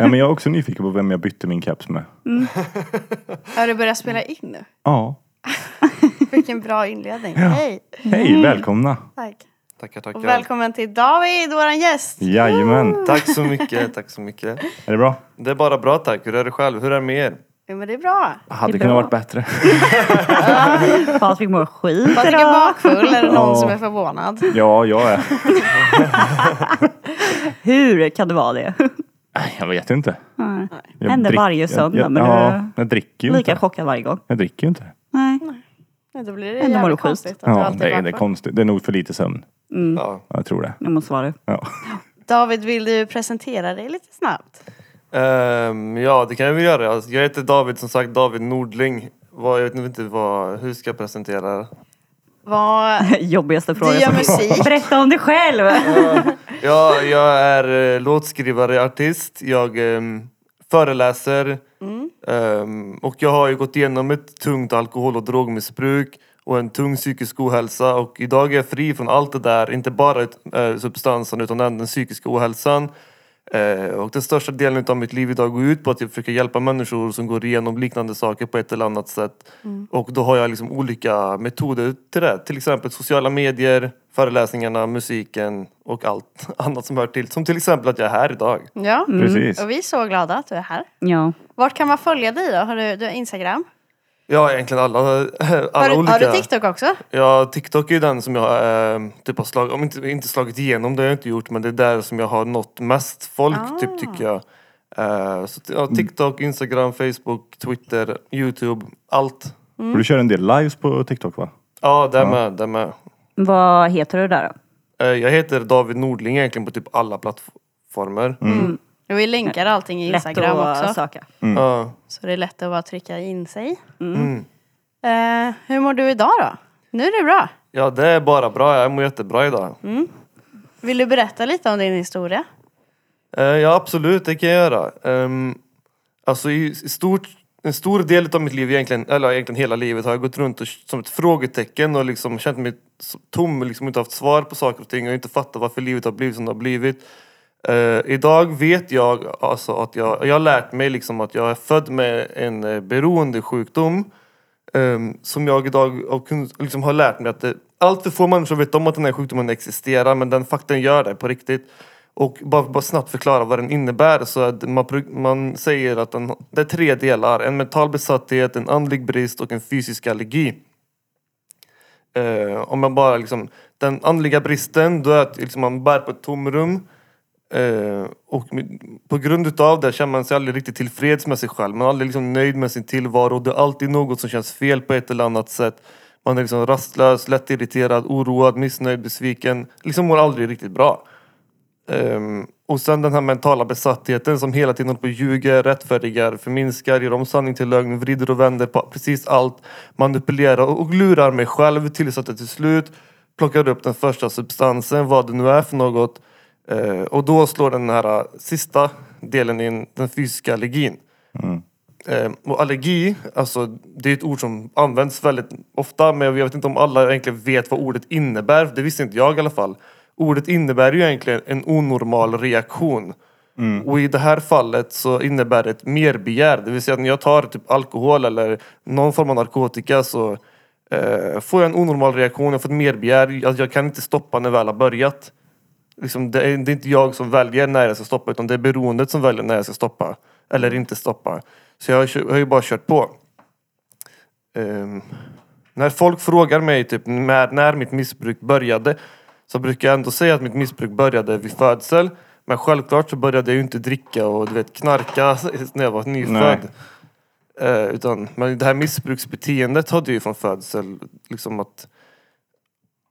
Ja, men jag är också nyfiken på vem jag bytte min caps med. Har du börjat spela in nu? Ja. Vilken bra inledning. Hej! Hej, välkomna. Tack. Tackar, Och tackar. välkommen till David, våran gäst. Jajamän. Tack så mycket, tack så mycket. Är det bra? Det är bara bra tack. Hur är det själv? Hur är det med er? Jo men det är bra. Hade Det är kunnat varit bättre. Patrik mår skit Patrik är idag. bakfull, är det någon Ja. som är förvånad? Ja, jag är. Hur kan det vara det? Nej, Jag vet inte. Nej. Jag Händer drick- varje söndag, jag, jag, men ja, du jag dricker ju Lika inte. chockad varje gång. Jag dricker ju inte. Nej. Nej, Då blir det Ändå mår du konstigt att du Ja, det, är det är konstigt. Det är nog för lite sömn. Ja. Jag tror det. Jag måste vara det. Ja. David, vill du presentera dig lite snabbt? Ehm, ja, det kan jag väl göra. Jag heter David, som sagt David Nordling. Vad, jag vet inte vad, hur ska jag presentera det? Vad... Jobbigaste Du frågan. gör som- musik. Berätta om dig själv! Ja, jag är eh, låtskrivare, artist. Jag ehm, föreläser. Ehm, och jag har ju gått igenom ett tungt alkohol och drogmissbruk och en tung psykisk ohälsa. Och idag är jag fri från allt det där. Inte bara eh, substansen utan även den psykiska ohälsan. Eh, och den största delen av mitt liv idag går ut på att jag försöker hjälpa människor som går igenom liknande saker på ett eller annat sätt. Och då har jag liksom olika metoder till det. Till exempel sociala medier, föreläsningarna, musiken och allt annat som hör till. Som till exempel att jag är här idag. Ja, Precis. och vi är så glada att du är här. Ja. Vart kan man följa dig då? Har du, du har Instagram? Ja, egentligen alla, alla Har du, olika. har du TikTok också? Ja, TikTok är ju den som jag eh, typ har slagit, om inte, inte slagit igenom, det har jag inte gjort, men det är där som jag har nått mest folk, Ah. typ tycker jag. Eh, så, ja, TikTok, Instagram, Facebook, Twitter, Youtube, allt. Och du kör en del lives på TikTok va? Ja, det är med, det är med. Vad heter du där då? Eh, jag heter David Nordling egentligen på typ alla plattformar. Och vi länkar allting i Lätt Instagram att också. söka. Ja. Så det är lätt att bara trycka in sig. Mm. Eh, hur mår du idag då? Nu är det bra. ja, det är bara bra. Jag mår jättebra idag. Vill du berätta lite om din historia? Eh, ja, absolut, det kan jag göra. Um, alltså i, i stort, en stor del av mitt liv, egentligen, eller egentligen hela livet, har jag gått runt och, som ett frågetecken och liksom känt mig tom, liksom inte haft svar på saker och ting och inte fattat varför livet har blivit som det har blivit. Uh, idag vet jag alltså att jag, jag har lärt mig liksom att jag är född med en eh, uh, beroendesjukdom. Um, ehm, som jag idag har, liksom har lärt mig att det, allt för få människor vet om att den här sjukdomen existerar men den faktan gör det på riktigt. Och bara, bara snabbt förklara vad den innebär så att man, man säger att den, det är tre delar. En mental besatthet, en andlig brist och en fysisk allergi. Uh, om man bara liksom, den andliga bristen, då är att liksom man bär på ett tomrum. Eh, och på grund utav det känner man sig aldrig riktigt tillfreds med sig själv. Man är aldrig liksom nöjd med sin tillvaro. Det är alltid något som känns fel på ett eller annat sätt. Man är liksom rastlös, lättirriterad, oroad, missnöjd, besviken. Liksom mår aldrig riktigt bra. Ehm, och sen den här mentala besattheten som hela tiden håller på och ljuger, rättfärdigar, förminskar, gör om sanning till lögn, vrider och vänder på precis allt. Manipulerar och lurar mig själv tills att jag till slut plockar upp den första substansen, vad det nu är för något. Eh, och då slår den här eh, sista delen in, den fysiska allergin. Eh, och allergi, alltså det är ett ord som används väldigt ofta men jag vet inte om alla egentligen vet vad ordet innebär. Det visste inte jag i alla fall. Ordet innebär ju egentligen en onormal reaktion. Och i det här fallet så innebär det ett merbegär. Det vill säga att när jag tar typ alkohol eller någon form av narkotika så eh, får jag en onormal reaktion. Jag får ett merbegär. Alltså, jag kan inte stoppa när jag väl har börjat. Liksom, det, är, det är inte jag som väljer när jag ska stoppa utan det är beroendet som väljer när jag ska stoppa. Eller inte stoppa. Så jag har, ju bara kört på. Ehm, när folk frågar mig typ när, när mitt missbruk började så brukar jag ändå säga att mitt missbruk började vid födsel. Men självklart så började jag ju inte dricka och du vet knarka när jag var nyfödd. Eh, utan, men det här missbruksbeteendet hade jag ju från födsel. Liksom att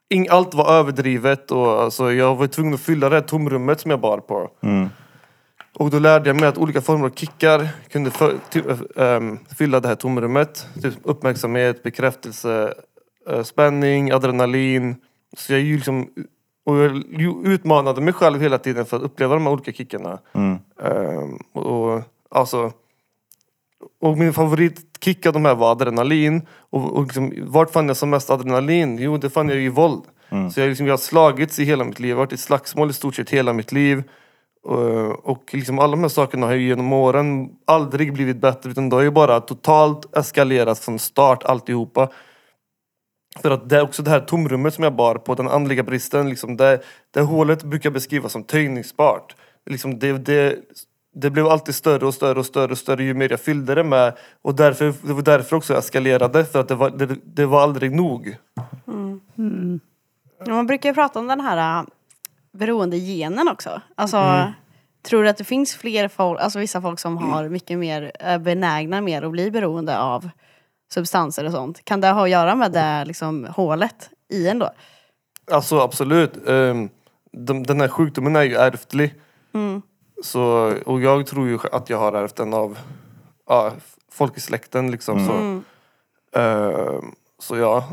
ing, allt var överdrivet och alltså, jag var tvungen att fylla det här tomrummet som jag bar på. Och då lärde jag mig att olika former av kickar kunde för, ty, ähm, fylla det här tomrummet. Typ uppmärksamhet, bekräftelse, äh, spänning, adrenalin. Så jag ju liksom och jag utmanade mig själv hela tiden för att uppleva de här olika kickarna. Ehm, och, alltså, och min favoritkick av de här var adrenalin. Och, och liksom, vart fann jag som mest adrenalin? Jo, det fann jag ju i våld. Så jag, liksom, jag har slagits i hela mitt liv. Varit i slagsmål i stort sett hela mitt liv. Och, och liksom alla de här sakerna har ju genom åren aldrig blivit bättre utan det har ju bara totalt eskalerat från start alltihopa. För att det är också det här tomrummet som jag bar på, den andliga bristen, liksom det, det hålet brukar beskrivas som töjningsbart. Liksom det, det, det blev alltid större och större och större och större ju mer jag fyllde det med. Och därför, det var därför också jag eskalerade, för att det var, det, det var aldrig nog. Ja, Man brukar ju prata om den här äh, beroendegenen också. Alltså, tror du att det finns fler folk, alltså vissa folk som har mycket mer benägna mer att bli beroende av substanser och sånt? Kan det ha att göra med det liksom, hålet i en då? Alltså absolut. Ehm, de, den här sjukdomen är ju ärftlig. Så, och jag tror ju att jag har ärvt den av ja, folk i släkten liksom. Så, Ehm, så ja.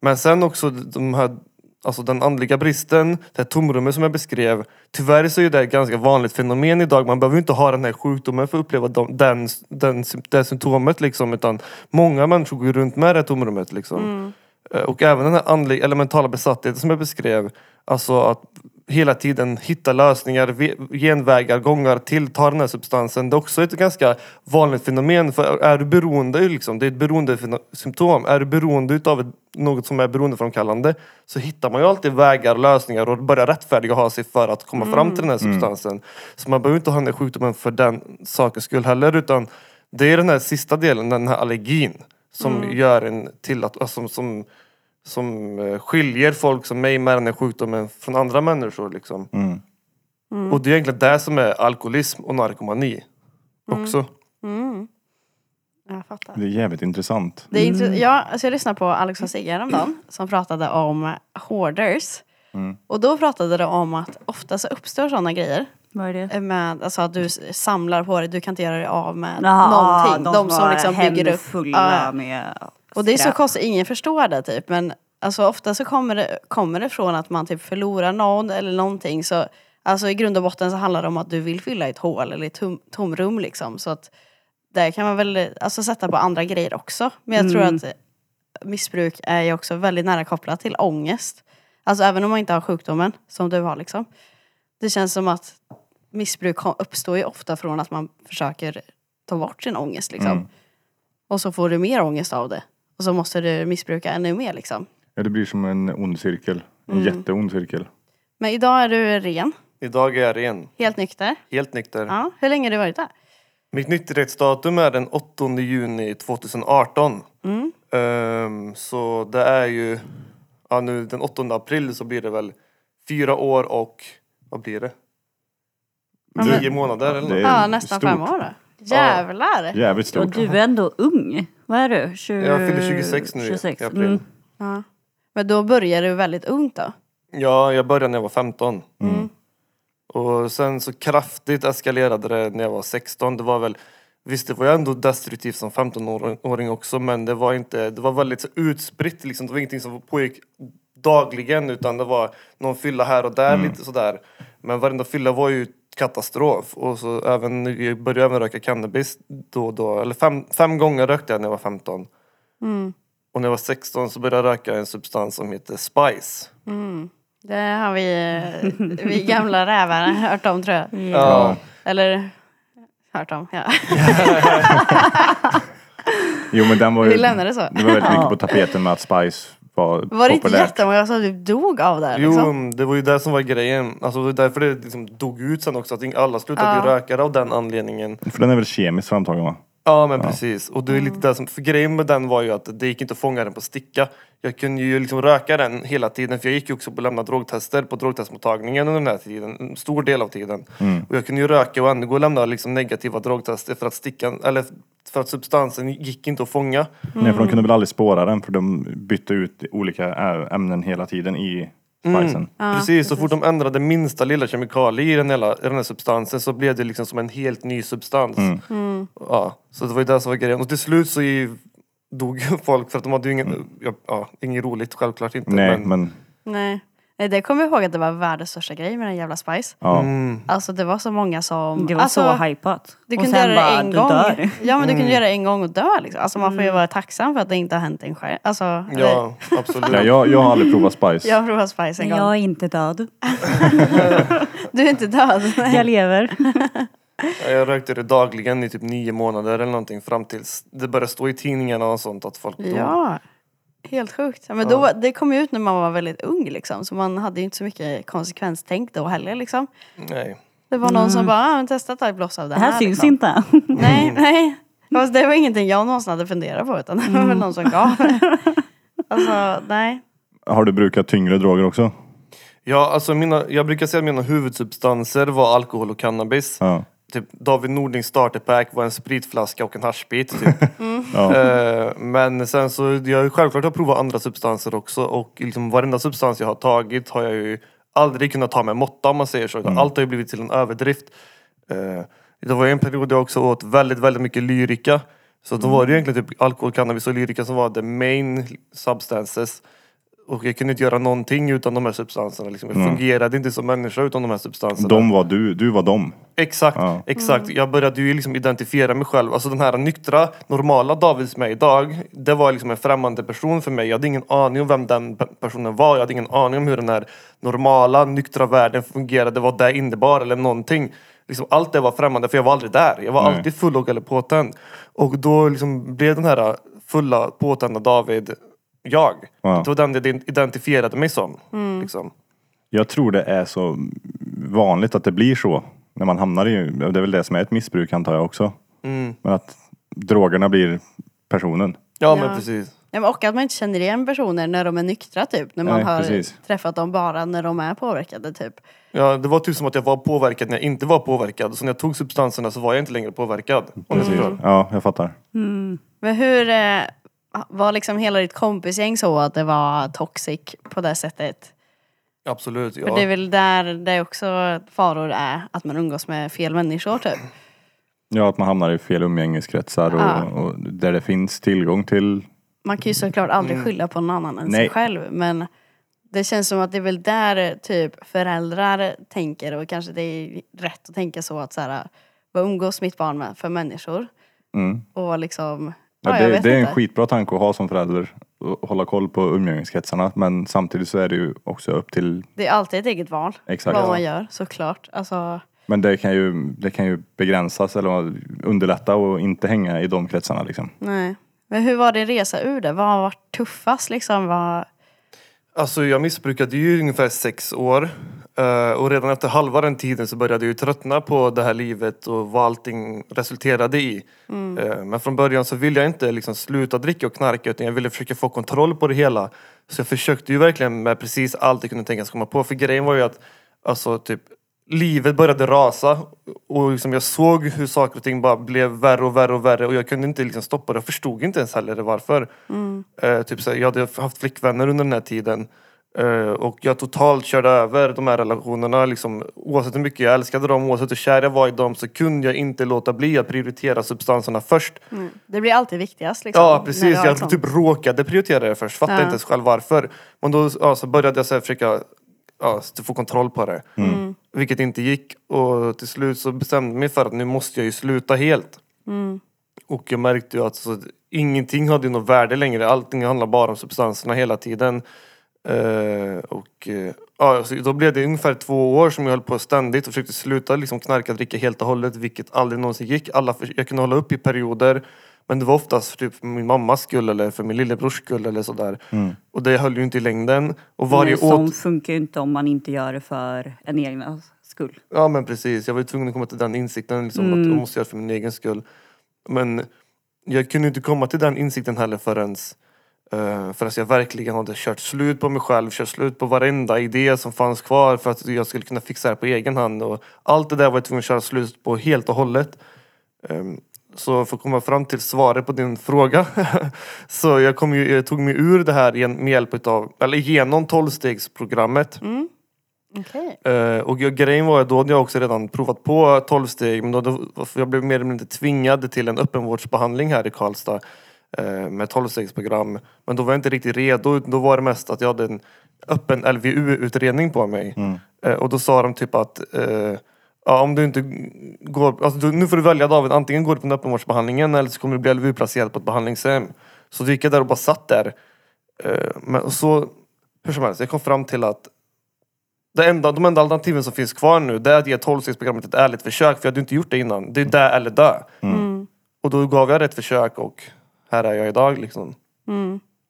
Men sen också de här, alltså den andliga bristen, det här tomrummet som jag beskrev. Tyvärr så är det ett ganska vanligt fenomen idag. Man behöver inte ha den här sjukdomen för att uppleva de, den, den, det symptomet liksom. Utan många människor går runt med det här tomrummet liksom. Eh, Och även den här andliga, eller mentala besattheten som jag beskrev. Alltså att hela tiden hitta lösningar, genvägar, gångar till ta den här substansen. Det är också ett ganska vanligt fenomen. För är du beroende, liksom, det är ett beroendesymptom. Är du beroende utav något som är beroendeframkallande så hittar man ju alltid vägar, lösningar och börjar rättfärdiga ha sig för att komma fram till den här substansen. Så man behöver inte ha den här sjukdomen för den sakens skull heller utan det är den här sista delen, den här allergin som gör en till att, alltså, som, som eh, skiljer folk som mig med den här sjukdomen från andra människor. Liksom. Och det är egentligen det som är alkoholism och narkomani också. Jag fattar. Det är jävligt intressant. Det är intre- ja, alltså jag lyssnade på Alex och Sigge häromdagen som pratade om hoarders. Och då pratade de om att ofta så uppstår sådana grejer. Vad är det? Med, alltså att du samlar på det, du kan inte göra dig av med Jaha, någonting. De, som har liksom bygger upp. fulla med Och det är så konstigt, ingen förstår det typ. Men alltså ofta så kommer det, kommer det från att man typ förlorar någon eller någonting. Så alltså i grund och botten så handlar det om att du vill fylla ett hål eller ett tom, tomrum liksom. Så att där kan man väl alltså, sätta på andra grejer också. Men jag tror att missbruk är ju också väldigt nära kopplat till ångest. Alltså även om man inte har sjukdomen som du har liksom. Det känns som att missbruk uppstår ju ofta från att man försöker ta bort sin ångest liksom. Och så får du mer ångest av det. Och så måste du missbruka ännu mer liksom. Ja, det blir som en ond cirkel. En jätteond cirkel. Men idag är du ren, Idag är jag ren. helt nykter. Helt nykter. Ja, hur länge har du varit där? Mitt nykterhetsdatum är den 8 juni 2018. Ehm, så det är ju, ja nu den 8 april så blir det väl fyra år och, vad blir det? Ja, men- Tio månader eller Det något. är Ja, nästan stort. fem år då. Jävlar! Jävligt Och stort. du är ändå ung. Vad är du? 20... Jag fyller 26 nu i- 26. i april. Mm. Ja. Men då började du väldigt ungt då? Ja, jag började när jag var 15. Mm. Och sen så kraftigt eskalerade det när jag var 16. Det var väl, visst det var jag ändå destruktiv som 15-åring också men det var inte, det var väldigt så utspritt liksom. Det var ingenting som pågick dagligen utan det var någon fylla här och där lite sådär. Men varenda fylla var ju katastrof. Och så även, jag började även röka cannabis då och då. Eller fem, fem gånger rökte jag när jag var 15. Och när jag var 16 så började jag röka en substans som heter Spice. Det har vi, vi gamla rävar hört om tror jag. Ja. Eller hört om, ja. Jo men den var ju... Det var väldigt mycket på tapeten med att Spice var, Var det inte populärt. jättemånga som typ dog av det? Jo, Liksom? det var ju det som var grejen. Alltså det var därför det liksom dog ut sen också. Att alla slutade Ja. ju röka av den anledningen. För den är väl kemiskt framtagen va? Ja men precis. Och det är Mm. lite det som, för grejen med den var ju att det gick inte att fånga den på sticka. Jag kunde ju liksom röka den hela tiden för jag gick ju också på att lämna drogtester på drogtestmottagningen under den här tiden. En stor del av tiden. Mm. Och jag kunde ju röka och ändå gå och lämna liksom negativa drogtester för att stickan, eller för att substansen gick inte att fånga. Nej för de kunde väl aldrig spåra den för de bytte ut olika ämnen hela tiden i spicen. precis, så fort de ändrade minsta lilla kemikalie i den, hela, i den här substansen så blev det liksom som en helt ny substans. Ja, så det var ju det som var grejen. Och till slut så i, dog folk för att de hade ju ingen, ja, ja, inget roligt självklart inte. Nej men, men Nej. Nej, det kommer jag ihåg att det var världens största grej med den jävla Spice. Ja. Mm. Alltså det var så många som... Det var alltså, så hypat. Du kunde göra det en gång. dör. Ja men du kunde Mm. göra det en gång och dö liksom. Alltså man får ju vara tacksam för att det inte har hänt en själv. Alltså, eller- Ja, absolut. Ja, jag, jag har aldrig provat Spice. Jag har provat Spice en gång. jag är inte död. Du är inte död. Jag lever. Jag rökte det dagligen i typ nio månader eller någonting fram tills det började stå i tidningarna och sånt att folk dog. Ja. Helt sjukt. Ja, Men då, det kom ju ut när man var väldigt ung liksom. Så man hade ju inte så mycket konsekvenstänk då heller liksom. Nej. Det var någon som bara, ah, testa att ta ett bloss av det Det här här. syns liksom. inte. Nej, nej. Fast det var ingenting jag någonsin hade funderat på utan det var väl någon som gav det. Alltså, nej. Har du brukat tyngre droger också? Ja, alltså mina, jag brukar säga att mina huvudsubstanser var alkohol och cannabis. Ja. Typ David Nordings starterpack var en spritflaska och en haschbit. Typ. Ja. Eh, men sen så, jag självklart har provat andra substanser också och liksom varenda substans jag har tagit har jag ju aldrig kunnat ta med måtta om man säger så. utan Allt har ju blivit till en överdrift. Eh, det var ju en period där jag också åt väldigt, väldigt mycket lyrika. Så då var det egentligen typ alkohol, cannabis och lyrika som var the main substances. Och jag kunde inte göra någonting utan de här substanserna. Liksom. Jag fungerade inte som människa utan de här substanserna. De var du, du var dem. Exakt, Ja. exakt. Jag började ju liksom identifiera mig själv. Alltså den här nyktra, normala David som är idag, det var liksom en främmande person för mig. Jag hade ingen aning om vem den pe- personen var. Jag hade ingen aning om hur den här normala, nyktra världen fungerade, vad det innebar eller någonting. Liksom allt det var främmande för jag var aldrig där. Jag var Nej. alltid full och eller påtänd. Och då liksom blev den här fulla, påtända David jag. Ja. Det var den jag identifierade mig som. Liksom. Jag tror det är så vanligt att det blir så. När man hamnar i, det är väl det som är ett missbruk antar jag också. Mm. Men att drogerna blir personen. Ja, Ja. men precis. Ja, men och att man inte känner igen personer när de är nyktra typ. När man Nej, har precis. träffat dem bara när de är påverkade typ. Ja, det var typ som att jag var påverkad när jag inte var påverkad. Så när jag tog substanserna så var jag inte längre påverkad. Om förstår. Ja, jag fattar. Men hur eh, var liksom hela ditt kompisgäng så att det var toxic på det sättet? Absolut, För ja. det är väl där det också faror är, att man umgås med fel människor typ. Ja, att man hamnar i fel umgängeskretsar och, Ja. och där det finns tillgång till Man kan ju såklart aldrig skylla på någon annan än sig Nej. själv. Men det känns som att det är väl där typ föräldrar tänker och kanske det är rätt att tänka så att så här, vad umgås mitt barn med för människor? Mm. Och liksom, Ja, det, det är en skitbra tanke att ha som förälder. att Hålla koll på umgängeskretsarna. Men samtidigt så är det ju också upp till, Det är alltid ett eget val. Exakt. Vad man gör såklart. Alltså, men det kan ju, det kan ju begränsas eller underlätta och inte hänga i de kretsarna liksom. nej. Men hur var din resa ur det? Vad har varit tuffast liksom? Vad... Alltså jag missbrukade ju ungefär sex år. Eh, och redan efter halva den tiden så började jag ju tröttna på det här livet och vad allting resulterade i. Eh, men från början så ville jag inte liksom sluta dricka och knarka utan jag ville försöka få kontroll på det hela. Så jag försökte ju verkligen med precis allt jag kunde tänkas komma på. För grejen var ju att alltså typ livet började rasa och liksom jag såg hur saker och ting bara blev värre och värre och värre och jag kunde inte liksom stoppa det. Jag förstod inte ens heller varför. Eh, typ så här, jag hade haft flickvänner under den här tiden eh, och jag totalt körde över de här relationerna. Liksom, oavsett hur mycket jag älskade dem, oavsett hur kär jag var i dem så kunde jag inte låta bli att prioritera substanserna först. Mm. Det blir alltid viktigast liksom. Ja precis, jag sånt. typ råkade prioritera det först. Fattade Ja. inte ens själv varför. Men då ja, så började jag så här försöka ja, så få kontroll på det. Mm. Vilket inte gick. Och till slut så bestämde jag mig för att nu måste jag ju sluta helt. Mm. Och jag märkte ju att så, ingenting hade något värde längre. Allting handlar bara om substanserna hela tiden. Eh, och eh, ja, så då blev det ungefär två år som jag höll på ständigt och försökte sluta liksom knarka, dricka helt och hållet. Vilket aldrig någonsin gick. Alla, för- jag kunde hålla upp i perioder. Men det var oftast för typ min mammas skull eller för min lillebrors skull eller sådär. Och det höll ju inte i längden. Och varje Men åt... sånt funkar ju inte om man inte gör det för en egen skull. Ja men precis, jag var ju tvungen att komma till den insikten liksom, att jag måste göra det för min egen skull. Men jag kunde inte komma till den insikten heller förrän uh, förrän jag verkligen hade kört slut på mig själv, kört slut på varenda idé som fanns kvar för att jag skulle kunna fixa det på egen hand. Och allt det där var jag tvungen att köra slut på helt och hållet. Ehm, så för att komma fram till svaret på din fråga. så jag, kom ju, jag tog mig ur det här igen- med hjälp av, eller genom tolvstegsprogrammet. Okej. Eh, och jag- grejen var att då hade jag också redan provat på 12 steg men då, då, jag blev mer eller mindre tvingad till en öppenvårdsbehandling här i Karlstad. eh, med 12-stegsprogram. Men då var jag inte riktigt redo. Då var det mest att jag hade en öppen LVU-utredning på mig. Eh, och då sa de typ att Ja, om du inte går, alltså du, nu får du välja David, antingen går du på den öppenvårdsbehandlingen eller så kommer du bli LVU-placerad på ett behandlingshem. Så då gick jag där och bara satt där. Eh, men så, hur som helst, jag kom fram till att det enda, de enda alternativen som finns kvar nu det är att ge 12-stegsprogrammet ett ärligt försök för jag hade inte gjort det innan. Det är det eller dö. Och då gav jag det ett försök och här är jag idag liksom.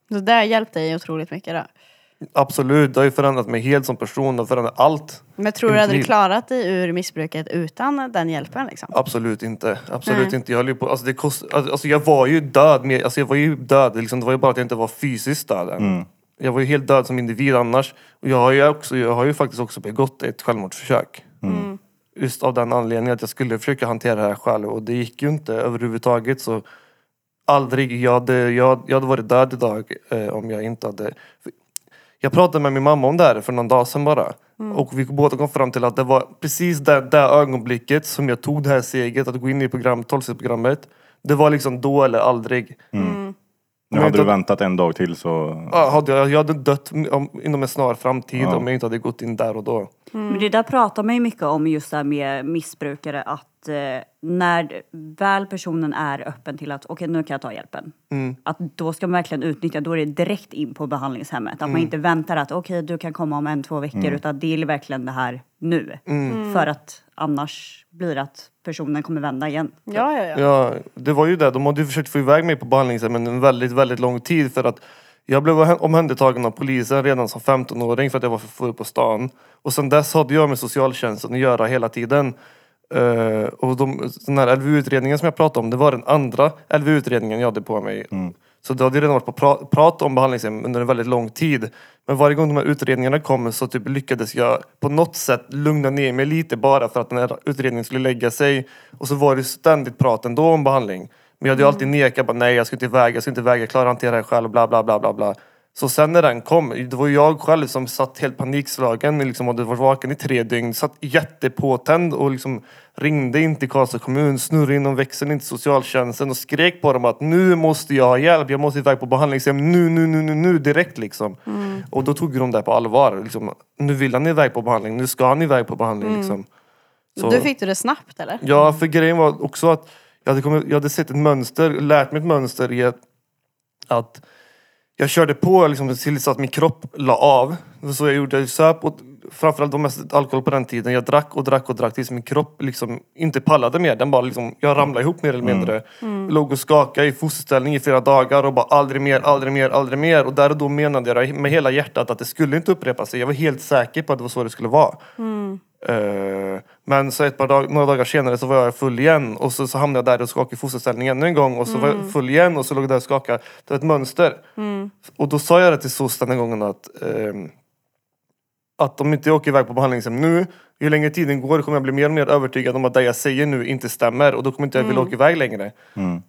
Så det hjälpte dig otroligt mycket då. Absolut, det har ju förändrat mig helt som person och förändrat allt. Men tror du hade du liv. klarat dig ur missbruket utan den hjälpen liksom? Absolut inte. Absolut Nej. inte. Jag höll ju på, alltså, det kost, alltså jag var ju död. Med, alltså jag var ju död. Liksom, det var ju bara att jag inte var fysiskt död än. Jag var ju helt död som individ annars. Och jag har ju, också, jag har ju faktiskt också begått ett självmordsförsök. Just av den anledningen att jag skulle försöka hantera det här själv och det gick ju inte överhuvudtaget. Så aldrig, jag hade, jag, jag hade varit död idag eh, om jag inte hade... Jag pratade med min mamma om det här för någon dag sedan bara. Och vi båda kom fram till att det var precis det, det ögonblicket som jag tog det här steget att gå in i program, 12 Det var liksom då eller aldrig. Nu hade du väntat en dag till så... Ja, hade jag, jag hade dött om, inom en snar framtid Ja. om jag inte hade gått in där och då. Men det där pratar man ju mycket om just det här med missbrukare att när väl personen är öppen till att okej nu kan jag ta hjälpen. Att då ska man verkligen utnyttja, då är det direkt in på behandlingshemmet. Att man inte väntar att okej du kan komma om en, två veckor utan det är verkligen det här nu. För att annars blir det att personen kommer vända igen. Ja, ja, ja. Ja, det var ju det. De hade ju försökt få iväg mig på behandlingshemmet en väldigt, väldigt lång tid för att jag blev omhändertagen av polisen redan som 15-åring för att jag var för full på stan. Och sen dess hade jag med socialtjänsten att göra hela tiden. Eh, och de, den här LVU-utredningen som jag pratade om, det var den andra LVU-utredningen jag hade på mig. Så det hade ju redan varit på pra- prat om behandlingshem under en väldigt lång tid. Men varje gång de här utredningarna kom så typ lyckades jag på något sätt lugna ner mig lite bara för att den här utredningen skulle lägga sig. Och så var det ständigt prat ändå om behandling. Men jag hade ju alltid nekat, bara, nej jag ska inte iväg, jag ska inte iväg, jag klarar att hantera det själv, bla bla bla bla bla. Så sen när den kom, det var ju jag själv som satt helt panikslagen liksom, hade varit vaken i tre dygn. Satt jättepåtänd och liksom ringde in till Karlstad kommun, snurrade inom växeln in till socialtjänsten och skrek på dem att nu måste jag ha hjälp, jag måste iväg på behandlingshem nu, nu, nu, nu, nu direkt liksom. Och då tog de det på allvar. Liksom, nu vill han iväg på behandling, nu ska han iväg på behandling liksom. Så- Du fick du det snabbt eller? Ja, för grejen var också att jag hade, kommit, jag hade sett ett mönster, lärt mig ett mönster i att, att jag körde på liksom, tills att min kropp la av. Så jag gjorde. Jag söp och framförallt var mest alkohol på den tiden. Jag drack och drack och drack tills min kropp liksom inte pallade mer. Den bara liksom, jag ramlade ihop mer eller mindre. Låg och skakade i fosterställning i flera dagar och bara aldrig mer, aldrig mer, aldrig mer. Och där och då menade jag med hela hjärtat att det skulle inte upprepa sig. Jag var helt säker på att det var så det skulle vara. Eh, men så ett par dag, några dagar senare så var jag full igen och så, så hamnade jag där och skakade i fosterställning ännu en gång och så var jag full igen och så låg jag där och skakade. Det var ett mönster. Och då sa jag det till SOS den gången att ehm, att om inte jag åker iväg på behandlingshem nu, ju längre tiden går kommer jag bli mer och mer övertygad om att det jag säger nu inte stämmer och då kommer inte jag vilja åka iväg längre.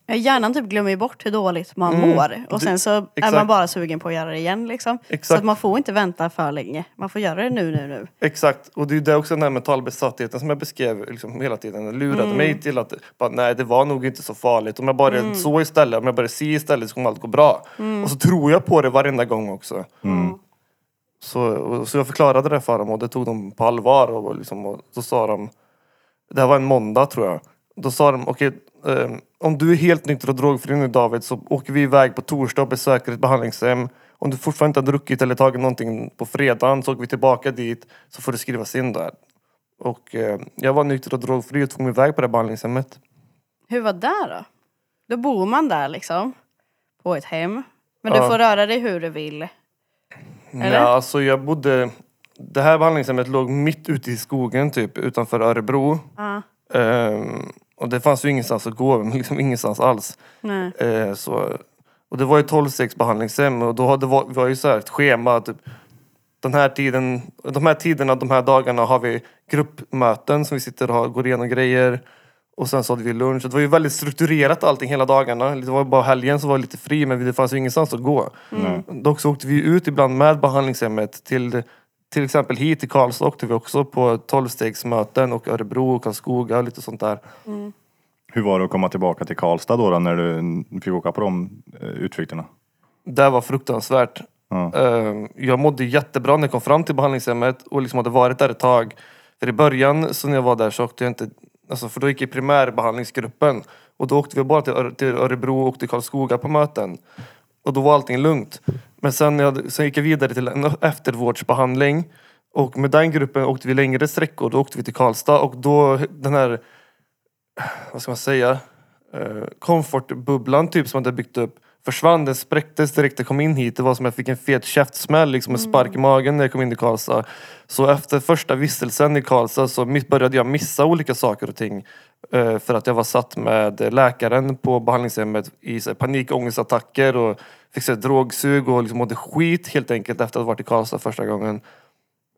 Ja, Hjärnan typ glömmer ju bort hur dåligt man mår och sen så är man bara sugen på att göra det igen liksom. Så att man får inte vänta för länge. Man får göra det nu, nu, nu. Exakt, och det är ju det också den här mentalbesattheten som jag beskrev liksom, hela tiden. Den lurade mig till att bara, nej det var nog inte så farligt. Om jag bara så istället, om jag bara se istället så kommer allt gå bra. Och så tror jag på det varenda gång också. Så, så jag förklarade det för dem och det tog de på allvar. Och, liksom, och så sa de, det här var en måndag tror jag. Då sa de, okej, eh, om du är helt nykter och drogfri nu David så åker vi iväg på torsdag och besöker ett behandlingshem. Om du fortfarande inte har druckit eller tagit någonting på fredagen så åker vi tillbaka dit så får du skrivas in där. Och eh, jag var nykter och drogfri och tog mig iväg på det behandlingshemmet. Hur var det då? Då bor man där liksom. På ett hem. Men du Ja. får röra dig hur du vill. Eller? Ja, alltså jag bodde... Det här behandlingshemmet låg mitt ute i skogen typ utanför Örebro. Ja. Ehm, och det fanns ju ingenstans att gå, liksom ingenstans alls. Nej. Eh, så, och det var ju 12 behandlingshem och då hade, var, vi var ju så här ett schema. Typ, den här tiden, de här tiderna, de här dagarna har vi gruppmöten som vi sitter och har, går igenom grejer. Och sen så hade vi lunch. Det var ju väldigt strukturerat allting hela dagarna. Det var bara helgen som var lite fri men det fanns ju ingenstans att gå. Dock så åkte vi ut ibland med behandlingshemmet till till exempel hit till Karlstad åkte vi också på 12-stegsmöten och Örebro och Karlskoga och lite sånt där. Hur var det att komma tillbaka till Karlstad då, då när du fick åka på de eh, utflykterna? Det var fruktansvärt. Eh, Jag mådde jättebra när jag kom fram till behandlingshemmet och liksom hade varit där ett tag. För i början så när jag var där så åkte jag inte, alltså för då gick jag i primärbehandlingsgruppen. Och då åkte vi bara till, Öre- till Örebro och till Karlskoga på möten. Och då var allting lugnt. Men sen, jag, sen gick jag vidare till en eftervårdsbehandling. Och med den gruppen åkte vi längre sträckor. Då åkte vi till Karlstad och då den här, vad ska man säga, eh, komfortbubblan typ som hade byggt upp försvann. Den spräcktes direkt jag kom in hit. Det var som jag fick en fet käftsmäll, liksom en spark i magen när jag kom in i Karlstad. Så efter första vistelsen i Karlstad så började jag missa olika saker och ting. eh, För att jag var satt med läkaren på behandlingshemmet i panikångestattacker och fick så här, drogsug och liksom mådde skit helt enkelt efter att ha varit i Karlstad första gången.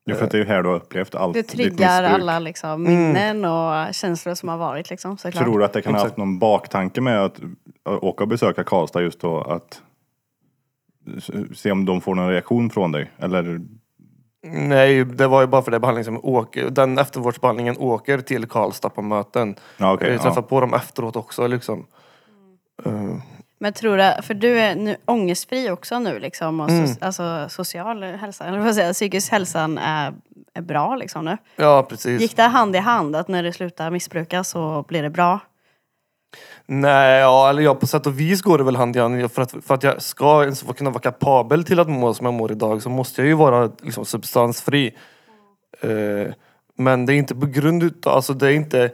Jo, för att det är ju här du har upplevt allt ditt triggar alla liksom, minnen och känslor som har varit liksom, såklart. Tror du att det kan ha haft någon baktanke med att åka och besöka Karlstad just då? Att se om de får någon reaktion från dig? Eller Nej, det var ju bara för det behandlingshemmet åker, den eftervårdsbehandlingen åker till Karlstad på möten. Ja, okej, jag träffar ja. på dem efteråt också liksom. Eh, Men tror du, för du är nu ångestfri också nu liksom, och Mm. so, alltså social hälsa, eller vad säger jag, psykisk hälsan är, är bra liksom nu. ja, precis. Gick det hand i hand att när du slutar missbruka så blir det bra? Nej, ja, eller ja, på sätt och vis går det väl hand i hand. För att, för att jag ska ens få kunna vara kapabel till att må som jag mår idag så måste jag ju vara liksom, substansfri. Eh, men det är inte på grund utav, alltså det är inte,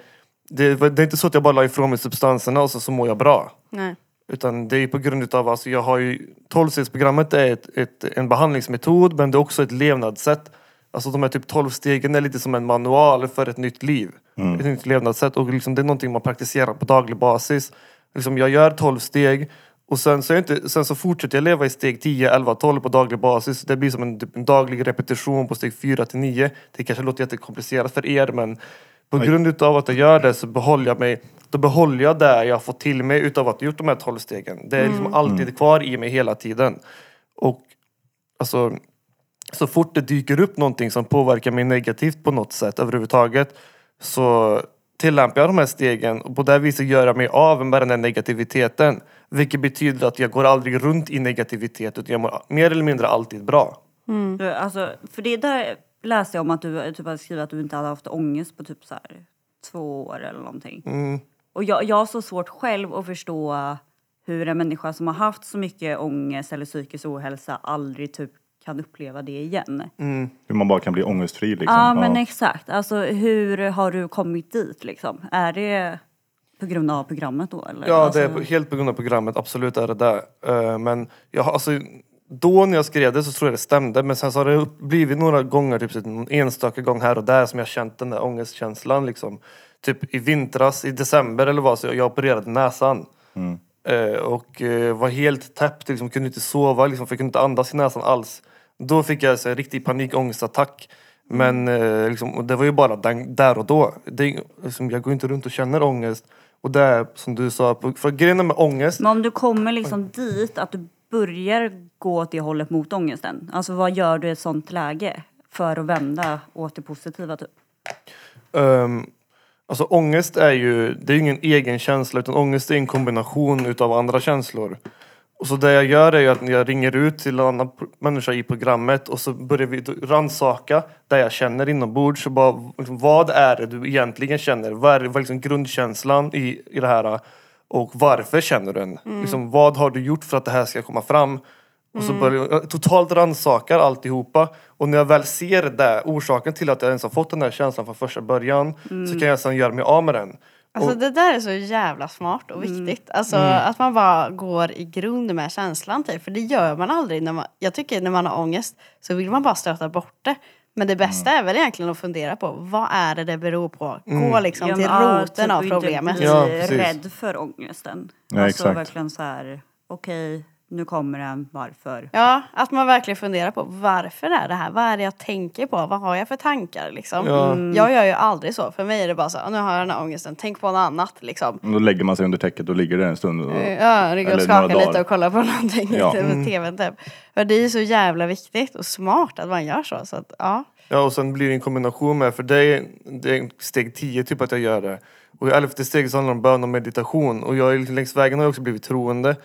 det, det är inte så att jag bara la ifrån mig substanserna och så, så mår jag bra. Nej. Utan det är på grund utav, alltså jag har ju, 12-stegsprogrammet är ett, ett, en behandlingsmetod men det är också ett levnadssätt. Alltså de här typ 12 stegen är lite som en manual för ett nytt liv. Ett nytt levnadssätt och liksom det är någonting man praktiserar på daglig basis. Liksom jag gör 12 steg och sen så, inte, sen så fortsätter jag leva i steg 10, 11, 12 på daglig basis. Det blir som en, typ en daglig repetition på steg 4 till 9. Det kanske låter jättekomplicerat för er men på grund utav att jag gör det så behåller jag mig då behåller jag det jag har fått till mig utav att ha gjort de här 12 stegen. Det är liksom alltid kvar i mig hela tiden. Och alltså så fort det dyker upp någonting som påverkar mig negativt på något sätt överhuvudtaget så tillämpar jag de här stegen och på det viset gör jag mig av med den här negativiteten. Vilket betyder att jag går aldrig runt i negativitet utan jag mår mer eller mindre alltid bra. Du, alltså, för det där läste jag om att du typ hade skrivit att du inte hade haft ångest på typ så här två år eller någonting. Och jag, jag har så svårt själv att förstå hur en människa som har haft så mycket ångest eller psykisk ohälsa aldrig typ kan uppleva det igen. hur man bara kan bli ångestfri liksom. Ja, men exakt. Alltså hur har du kommit dit liksom? Är det på grund av programmet då eller? Ja, alltså, det är på- helt på grund av programmet. Absolut är det det. Eh, Men jag, har- alltså, då när jag skrev det så tror jag det stämde. Men sen så har det upp- blivit några gånger, typ någon enstaka gång här och där som jag känt den där ångestkänslan. Liksom. Typ i vintras, i december eller vad, så jag, jag opererade näsan. Eh, och eh, var helt täppt, liksom, kunde inte sova, liksom, för jag kunde inte andas i näsan alls. Då fick jag så, här, riktig panikångestattack. Men eh, liksom, och det var ju bara den, där och då. Det, liksom, jag går inte runt och känner ångest. Och det är som du sa, på- för grejen med ångest. Men om du kommer liksom dit, att du börjar gå åt det hållet mot ångesten. Alltså vad gör du i ett sånt läge för att vända åt det positiva typ? Um, alltså ångest är ju, det är ingen egen känsla utan ångest är en kombination utav andra känslor. Och så det jag gör är ju att jag ringer ut till en annan människa i programmet och så börjar vi rannsaka det jag känner inombords. Så bara, liksom, vad är det du egentligen känner? Vad är, vad är liksom grundkänslan i, i det här? Och varför känner du den? Liksom, vad har du gjort för att det här ska komma fram? Och så börjar jag totalt rannsakar alltihopa. Och när jag väl ser det, orsaken till att jag ens har fått den här känslan från första början, så kan jag sedan göra mig av med den. Alltså Och- det där är så jävla smart och viktigt. Alltså att man bara går i grund med känslan typ. För det gör man aldrig när man, jag tycker när man har ångest så vill man bara stöta bort det. Men det bästa är väl egentligen att fundera på vad är det det beror på? Gå liksom Ja, till roten typ av inte problemet. Bli Ja, precis. rädd för ångesten. Ja, alltså exakt. verkligen så här, okej, nu kommer den, varför? Ja, att man verkligen funderar på varför är det här? Vad är det jag tänker på? Vad har jag för tankar liksom? Ja. Jag gör ju aldrig så. För mig är det bara så här, nu har jag den här ångesten, tänk på något annat liksom. Då lägger man sig under täcket och ligger där en stund. Och, Ja, ligga och Eller skaka några dagar. lite och kolla på någonting Ja. på tvn typ. För det är ju så jävla viktigt och smart att man gör så. så att, ja. Ja, och sen blir det en kombination med, för det är, det är steg 10 typ att jag gör det. Och i elfte steget så handlar det om bön och meditation. Och jag, är- längs vägen har jag också blivit troende.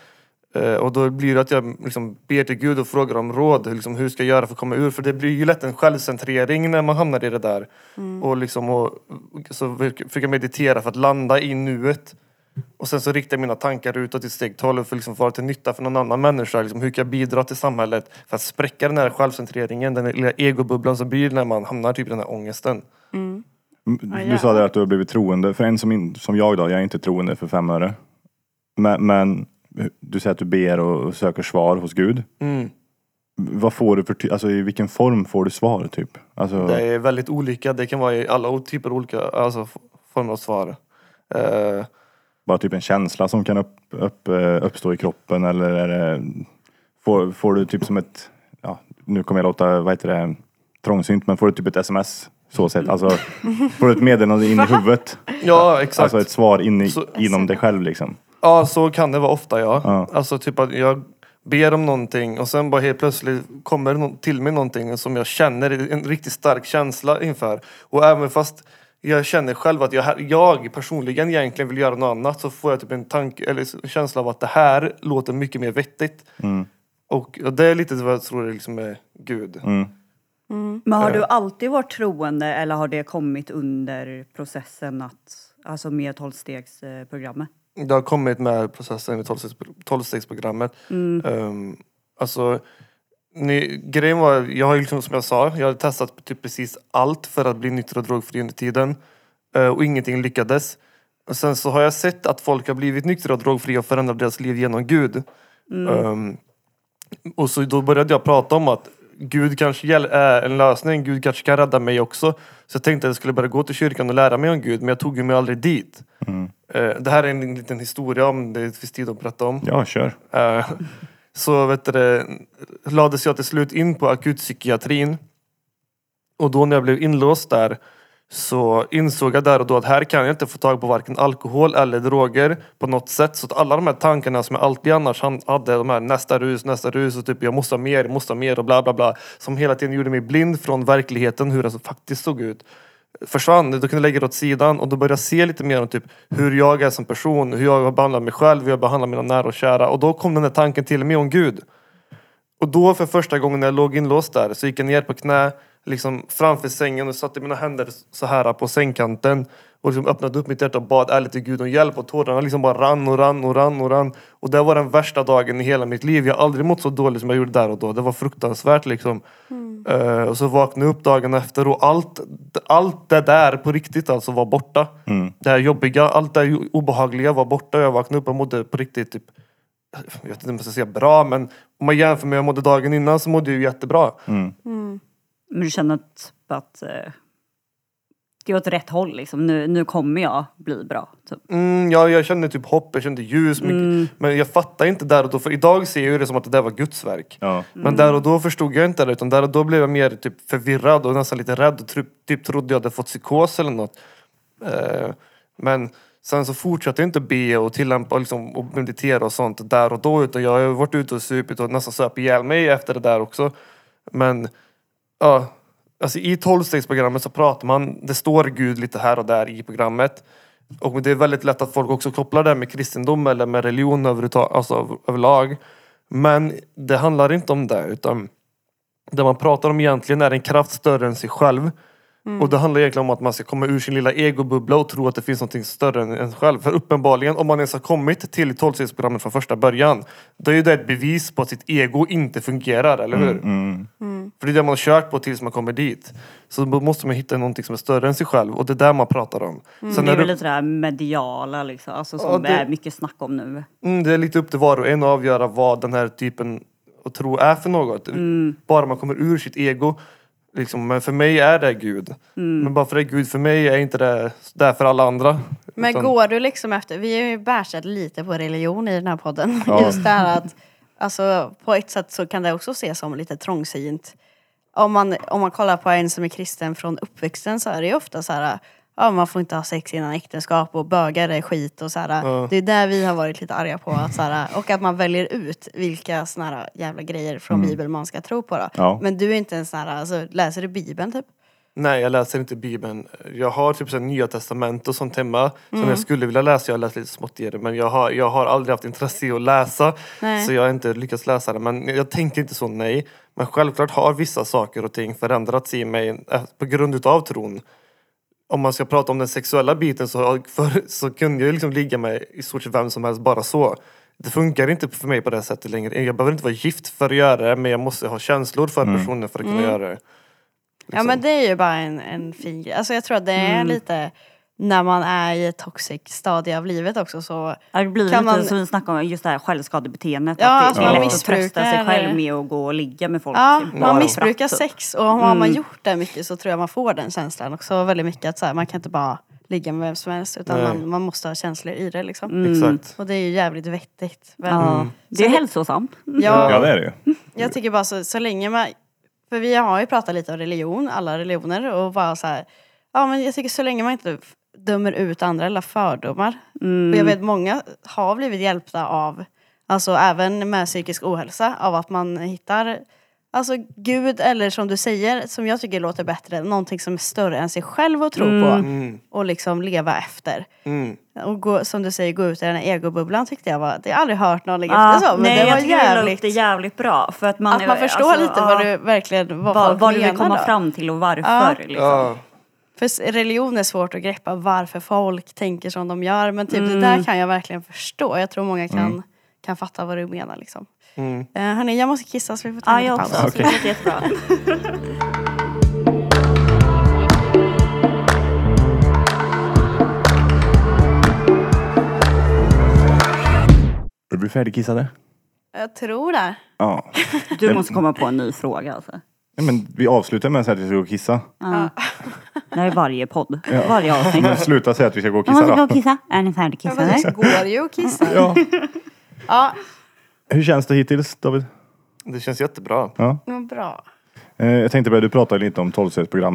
Eh, och då blir det att jag liksom ber till Gud och frågar om råd. Liksom, hur ska jag göra för att komma ur? För det blir ju lätt en självcentrering när man hamnar i det där. Och liksom, och, så försöker jag meditera för att landa i nuet. Och sen så riktar jag mina tankar utåt till steg 12 för att liksom vara till nytta för någon annan människa. Liksom, hur kan jag bidra till samhället för att spräcka den här självcentreringen, den lilla egobubblan som blir när man hamnar typ i den här ångesten. Mm, Du sa det att du har blivit troende. För en som, in, som jag då, jag är inte troende för fem öre. Men, men du säger att du ber och söker svar hos Gud. Mm. Vad får du för, alltså i vilken form får du svar typ? Alltså, Det är väldigt olika. Det kan vara i alla typer av olika alltså, former av svar. Eh, bara typ en känsla som kan upp, upp, eh, uppstå i kroppen eller är det, får, får du typ som ett, ja, nu kommer jag låta, vad heter det, trångsynt, men får du typ ett sms så sett, alltså får du ett meddelande in i huvudet? ja, exakt. Alltså ett svar in i, Så- inom dig själv liksom. Ja, så kan det vara ofta ja. Ja. Alltså typ att jag ber om någonting och sen bara helt plötsligt kommer det till mig någonting som jag känner en riktigt stark känsla inför. Och även fast jag känner själv att jag, jag personligen egentligen vill göra något annat så får jag typ en tanke eller en känsla av att det här låter mycket mer vettigt. Mm. Och och det är lite vad jag tror är liksom är Gud. Mm. Men har du alltid varit troende eller har det kommit under processen att, alltså med tolvstegsprogrammet? Det har kommit med processen i 12-stegsprogrammet. Um, alltså, ni, grejen var, jag har ju liksom som jag sa, jag har testat typ precis allt för att bli nykter och drogfri under tiden. Eh, och ingenting lyckades. Och sen så har jag sett att folk har blivit nyktra och drogfria och förändrat deras liv genom Gud. Um, och så då började jag prata om att Gud kanske är en lösning, Gud kanske kan rädda mig också. Så jag tänkte att jag skulle börja gå till kyrkan och lära mig om Gud, men jag tog ju mig aldrig dit. Eh, Det här är en liten historia om det finns tid att berätta om. Ja, kör. Eh, Så vet du, lades jag till slut in på akutpsykiatrin. Och då när jag blev inlåst där så insåg jag där och då att här kan jag inte få tag på varken alkohol eller droger på något sätt. Så att alla de här tankarna som jag alltid annars hade, de här nästa rus, nästa rus och typ jag måste ha mer, jag måste ha mer och bla bla bla. Som hela tiden gjorde mig blind från verkligheten, hur den faktiskt såg ut försvann. Då kunde jag lägga det åt sidan och då började jag se lite mer om typ hur jag är som person, hur jag behandlar mig själv, hur jag behandlar mina nära och kära. Och då kom den där tanken till mig om Gud. Och då för första gången när jag låg inlåst där så gick jag ner på knä liksom framför sängen och satte mina händer så här på sängkanten och liksom öppnade upp mitt hjärta och bad ärligt till Gud om hjälp och tårarna liksom bara rann och rann och rann och rann. Och det var den värsta dagen i hela mitt liv. Jag har aldrig mått så dåligt som jag gjorde där och då. Det var fruktansvärt liksom. Eh, och så vaknade jag upp dagen efter och allt, allt det där på riktigt alltså var borta. Det här jobbiga, allt det här obehagliga var borta. Jag vaknade upp och mådde på riktigt typ jag vet inte om jag ska säga bra, men om man jämför med hur jag mådde dagen innan så mådde jag ju jättebra. Men du känner att, att eh, det är åt rätt håll liksom. Nu, nu kommer jag bli bra. Typ. Mm, ja, jag kände typ hopp, jag kände ljus. Mycket, Men jag fattar inte där och då, för idag ser jag det som att det där var Guds verk. Ja. Men där och då förstod jag inte det, utan där och då blev jag mer typ förvirrad och nästan lite rädd. Och typ, typ trodde jag hade fått psykos eller något. Eh, men sen så fortsatte jag inte be och tillämpa och, liksom, och meditera och sånt där och då. Utan jag har varit ute och supit och nästan söp ihjäl mig efter det där också. Men ja, alltså i tolvstegsprogrammet så pratar man, det står Gud lite här och där i programmet. Och det är väldigt lätt att folk också kopplar det med kristendom eller med religion alltså överlag. Men det handlar inte om det utan det man pratar om egentligen är en kraft större än sig själv. Och det handlar egentligen om att man ska komma ur sin lilla egobubbla och tro att det finns något större än en själv. För uppenbarligen, om man ens har kommit till tolvstegsprogrammet från första början, då är ju det ett bevis på att sitt ego inte fungerar, eller hur? Mm. För det är det man har kört på tills man kommer dit. Så då måste man hitta någonting som är större än sig själv och det är där man pratar om. Sen Det är väl du, lite det här mediala liksom, alltså, som Ja, det- är mycket snack om nu. mm, det är lite upp till var och en att avgöra vad den här typen av tro är för något. Bara man kommer ur sitt ego. Liksom, men för mig är det Gud. Men bara för det är Gud för mig är inte det där för alla andra. Men Utan- går du liksom efter, vi har ju bärsat lite på religion i den här podden. Ja. Just det här att, alltså på ett sätt så kan det också ses som lite trångsynt. Om man, om man kollar på en som är kristen från uppväxten så är det ju ofta så här, ja man får inte ha sex innan äktenskap och bögar är skit och så här. Ja. Det är där vi har varit lite arga på. Att, så och att man väljer ut vilka såna här jävla grejer från bibeln man ska tro på då. Ja. Men du är inte en sån här, alltså, läser du bibeln typ? Nej, jag läser inte Bibeln. Jag har typ så Nya Testament och sånt hemma som Mm. jag skulle vilja läsa. Jag har läst lite smått i det men jag har, jag har aldrig haft intresse i att läsa. Nej. Så jag har inte lyckats läsa det. Men jag tänker inte så, nej. Men självklart har vissa saker och ting förändrats i mig eh, på grund utav tron. Om man ska prata om den sexuella biten så, för, så kunde jag liksom ligga med i stort sett vem som helst bara så. Det funkar inte för mig på det sättet längre. Jag behöver inte vara gift för att göra det men jag måste ha känslor för personen för att kunna göra det. Ja Liksom. men det är ju bara en, en fin grej. Alltså jag tror att det är lite när man är i ett toxic stadie av livet också så Ja, det blir Kan lite man- som vi snackade om, just det här självskadebeteendet. Ja, att det, alltså är man lätt att trösta sig själv med att gå och ligga med folk. Ja, man missbrukar sex och har man gjort det mycket så tror jag man får den känslan också väldigt mycket att så här, man kan inte bara ligga med vem som helst utan man, man måste ha känslor i det liksom. Exakt. Och det är ju jävligt vettigt. Men Ja, det är hälsosamt. jag, Ja det är det ju. jag tycker bara så, så länge man, för vi har ju pratat lite om religion, alla religioner och bara så här, ja men jag tycker så länge man inte dömer ut andra eller fördomar. Och jag vet många har blivit hjälpta av, alltså även med psykisk ohälsa, av att man hittar Alltså Gud eller som du säger, som jag tycker låter bättre, någonting som är större än sig själv att tro på Mm. och liksom leva efter. Mm. Och gå, som du säger, gå ut i den här egobubblan tyckte jag var, det har jag aldrig hört någon lägga Ja, efter så, men nej, det var jävligt, det jävligt bra. För att man, att man förstår alltså, lite vad du verkligen, vad, vad, vad du vill komma då. fram till och varför. Ja. Liksom. Ja. För religion är svårt att greppa varför folk tänker som de gör. Men typ det Mm. där kan jag verkligen förstå. Jag tror många kan, kan fatta vad du menar liksom. Mm. Uh, hörni, jag måste kissa så vi får ta Ja, en jag liten också. paus. Det låter jättebra. Är du färdigkissade? Jag tror det. Ja. Du måste komma på en ny fråga alltså. Ja men vi avslutar med att säga att vi ska gå och kissa. Ja. Det är varje podd. Varje avsnitt. Men sluta säga att vi ska gå och Jag måste gå kissa och då. kissa. Är ni Ja, men färdigkissade? det går ju att kissa. Ja. Ja, Hur känns det hittills David? Det känns jättebra. Ja. vad bra. Eh, Jag tänkte börja, du pratade lite om 12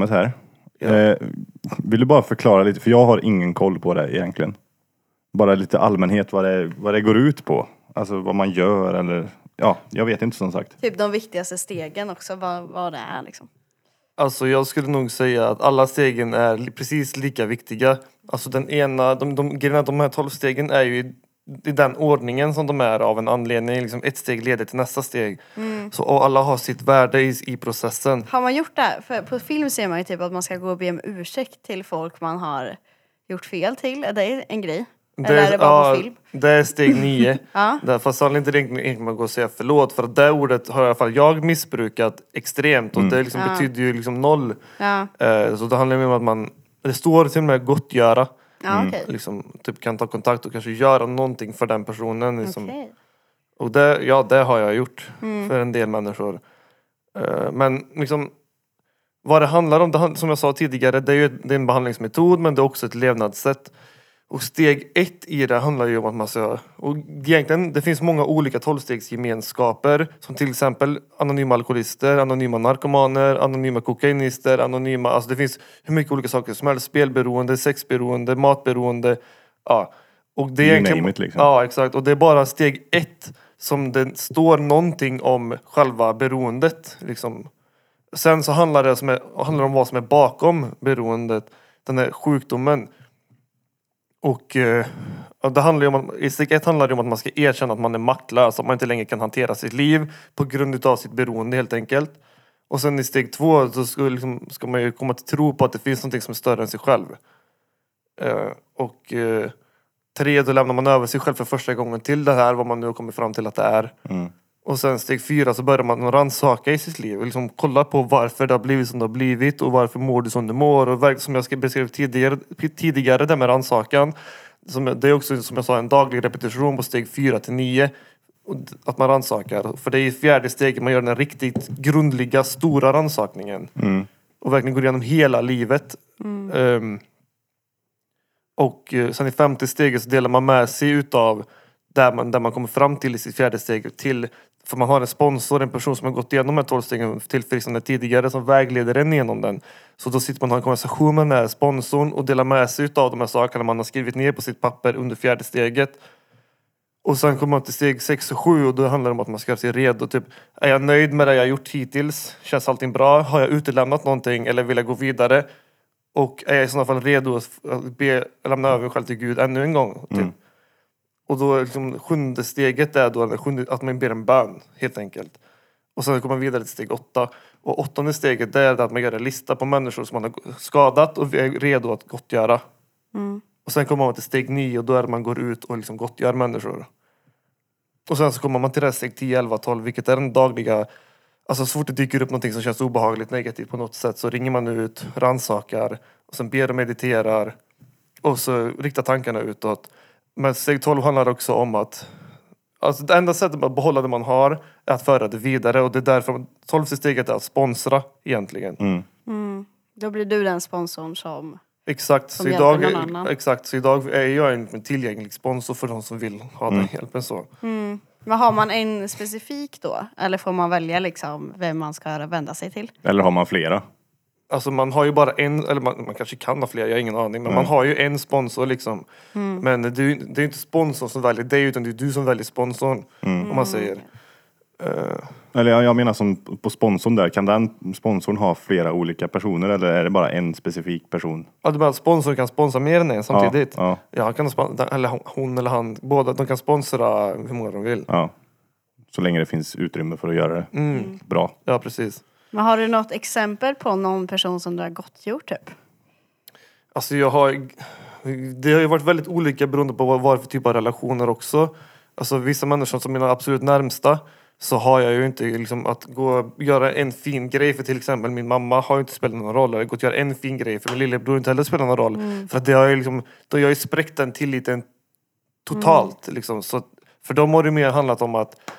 här. Ja. Eh, Vill du bara förklara lite, för jag har ingen koll på det egentligen. Bara lite allmänhet vad det, vad det går ut på. Alltså vad man gör eller, ja, jag vet inte som sagt. Typ de viktigaste stegen också, vad, vad det är liksom. Alltså jag skulle nog säga att alla stegen är precis lika viktiga. Alltså den ena, de, de, grejerna, de här tolv stegen är ju i, i den ordningen som de är av en anledning. Liksom ett steg leder till nästa steg. Så och alla har sitt värde i, i processen. Har man gjort det? För på film ser man ju typ att man ska gå och be om ursäkt till folk man har gjort fel till. Är det en grej? Eller är det bara ja, på film? det är steg nio. Ja. Där, fast det handlar inte egentligen om att gå och säga förlåt. För att det ordet har i alla fall jag missbrukat extremt. Och det liksom Ja. betyder ju liksom noll. Ja, Eh, så det handlar ju om att man, det står till och med gottgöra. ja okej. Liksom, typ kan ta kontakt och kanske göra någonting för den personen. Liksom. Okej. Och det, ja, det har jag gjort för en del människor. Eh, men liksom vad det handlar om, det, som jag sa tidigare, det är ju det är en behandlingsmetod men det är också ett levnadssätt. Och steg ett i det handlar ju om att man ska, och egentligen det finns många olika tolvstegsgemenskaper som till exempel anonyma alkoholister, anonyma narkomaner, anonyma kokainister, anonyma, alltså det finns hur mycket olika saker som helst. Spelberoende, sexberoende, matberoende. Ja. Och det är egentligen- it, liksom. Ja exakt och det är bara steg ett som det står någonting om själva beroendet. Liksom. Sen så handlar det som är, handlar om vad som är bakom beroendet, den här sjukdomen. Och eh, det handlar ju om att, i steg ett handlar det om att man ska erkänna att man är maktlös, att man inte längre kan hantera sitt liv på grund av sitt beroende helt enkelt. Och sen i steg två så ska, liksom, ska man ju komma till tro på att det finns någonting som är större än sig själv. Eh, och eh, tre, då lämnar man över sig själv för första gången till det här, vad man nu har kommit fram till att det är. Mm. Och sen steg fyra så börjar man rannsaka i sitt liv. och Liksom kolla på varför det har blivit som det har blivit och varför mår du som du mår. Och som jag beskrev tidigare, tidigare det med rannsakan. Det är också som jag sa en daglig repetition på steg fyra till nio. Att man rannsakar. För det är i fjärde steget man gör den riktigt grundliga, stora rannsakningen. Mm. Och verkligen går igenom hela livet. Ehm, och eh, sen i femte steget så delar man med sig utav där man, där man kommer fram till i sitt fjärde steg till för man har en sponsor, en person som har gått igenom de här tolv stegen tillfrisknande tidigare som vägleder en igenom den. Så då sitter man och har en konversation med den här sponsorn och delar med sig utav de här sakerna man har skrivit ner på sitt papper under fjärde steget. Och sen kommer man till steg 6 och 7 och då handlar det om att man ska göra sig redo. Typ, är jag nöjd med det jag har gjort hittills? Känns allting bra? Har jag utelämnat någonting eller vill jag gå vidare? Och är jag i sådana fall redo att be, lämna över mig själv till Gud ännu en gång? Typ. Och då liksom, sjunde steget är då, sjunde, att man ber en bön helt enkelt. Och sen kommer man vidare till steg åtta. Och åttonde steget är att man gör en lista på människor som man har skadat och är redo att gottgöra. Och sen kommer man till steg nio och då är det man går ut och liksom gottgör människor. Och sen så kommer man till det här steg 10, 11, 12 vilket är den dagliga Alltså så fort det dyker upp någonting som känns obehagligt negativt på något sätt så ringer man ut, rannsakar och sen ber och mediterar och så riktar tankarna utåt. Men steg 12 handlar också om att Alltså det enda sättet att behålla det man har är att föra det vidare och det är därför 12 steget är att sponsra egentligen. Då blir du den sponsorn som... Exakt, Som så idag, någon annan. exakt, så idag är jag en tillgänglig sponsor för de som vill ha den hjälpen. Så. Men har man en specifik då? Eller får man välja liksom vem man ska vända sig till? Eller har man flera? Alltså man har ju bara en, eller man, man kanske kan ha fler, jag har ingen aning. Men man har ju en sponsor liksom. Men det, är ju- det är ju inte sponsorn som väljer dig utan det är du som väljer sponsorn. Om man säger. Eh, Eller jag, jag menar som på sponsorn där, kan den sponsorn ha flera olika personer eller är det bara en specifik person? Ja, du menar att sponsorn kan sponsra mer än en samtidigt? Ja, Ja, kan eller hon- hon eller han, båda, de kan sponsra hur många de vill. Ja. Så länge det finns utrymme för att göra det bra. Ja, precis. Men har du något exempel på någon person som du har gottgjort typ? Alltså jag har... Det har ju varit väldigt olika beroende på vad vad det är för typ av relationer också. Alltså vissa människor som mina absolut närmsta så har jag ju inte liksom att gå och göra en fin grej för till exempel min mamma har ju inte spelat någon roll. Eller gått och göra en fin grej för min lillebror har inte heller spelat någon roll. För att det har ju liksom, då har jag ju spräckt den tilliten totalt. Liksom. Så för dem har det mer handlat om att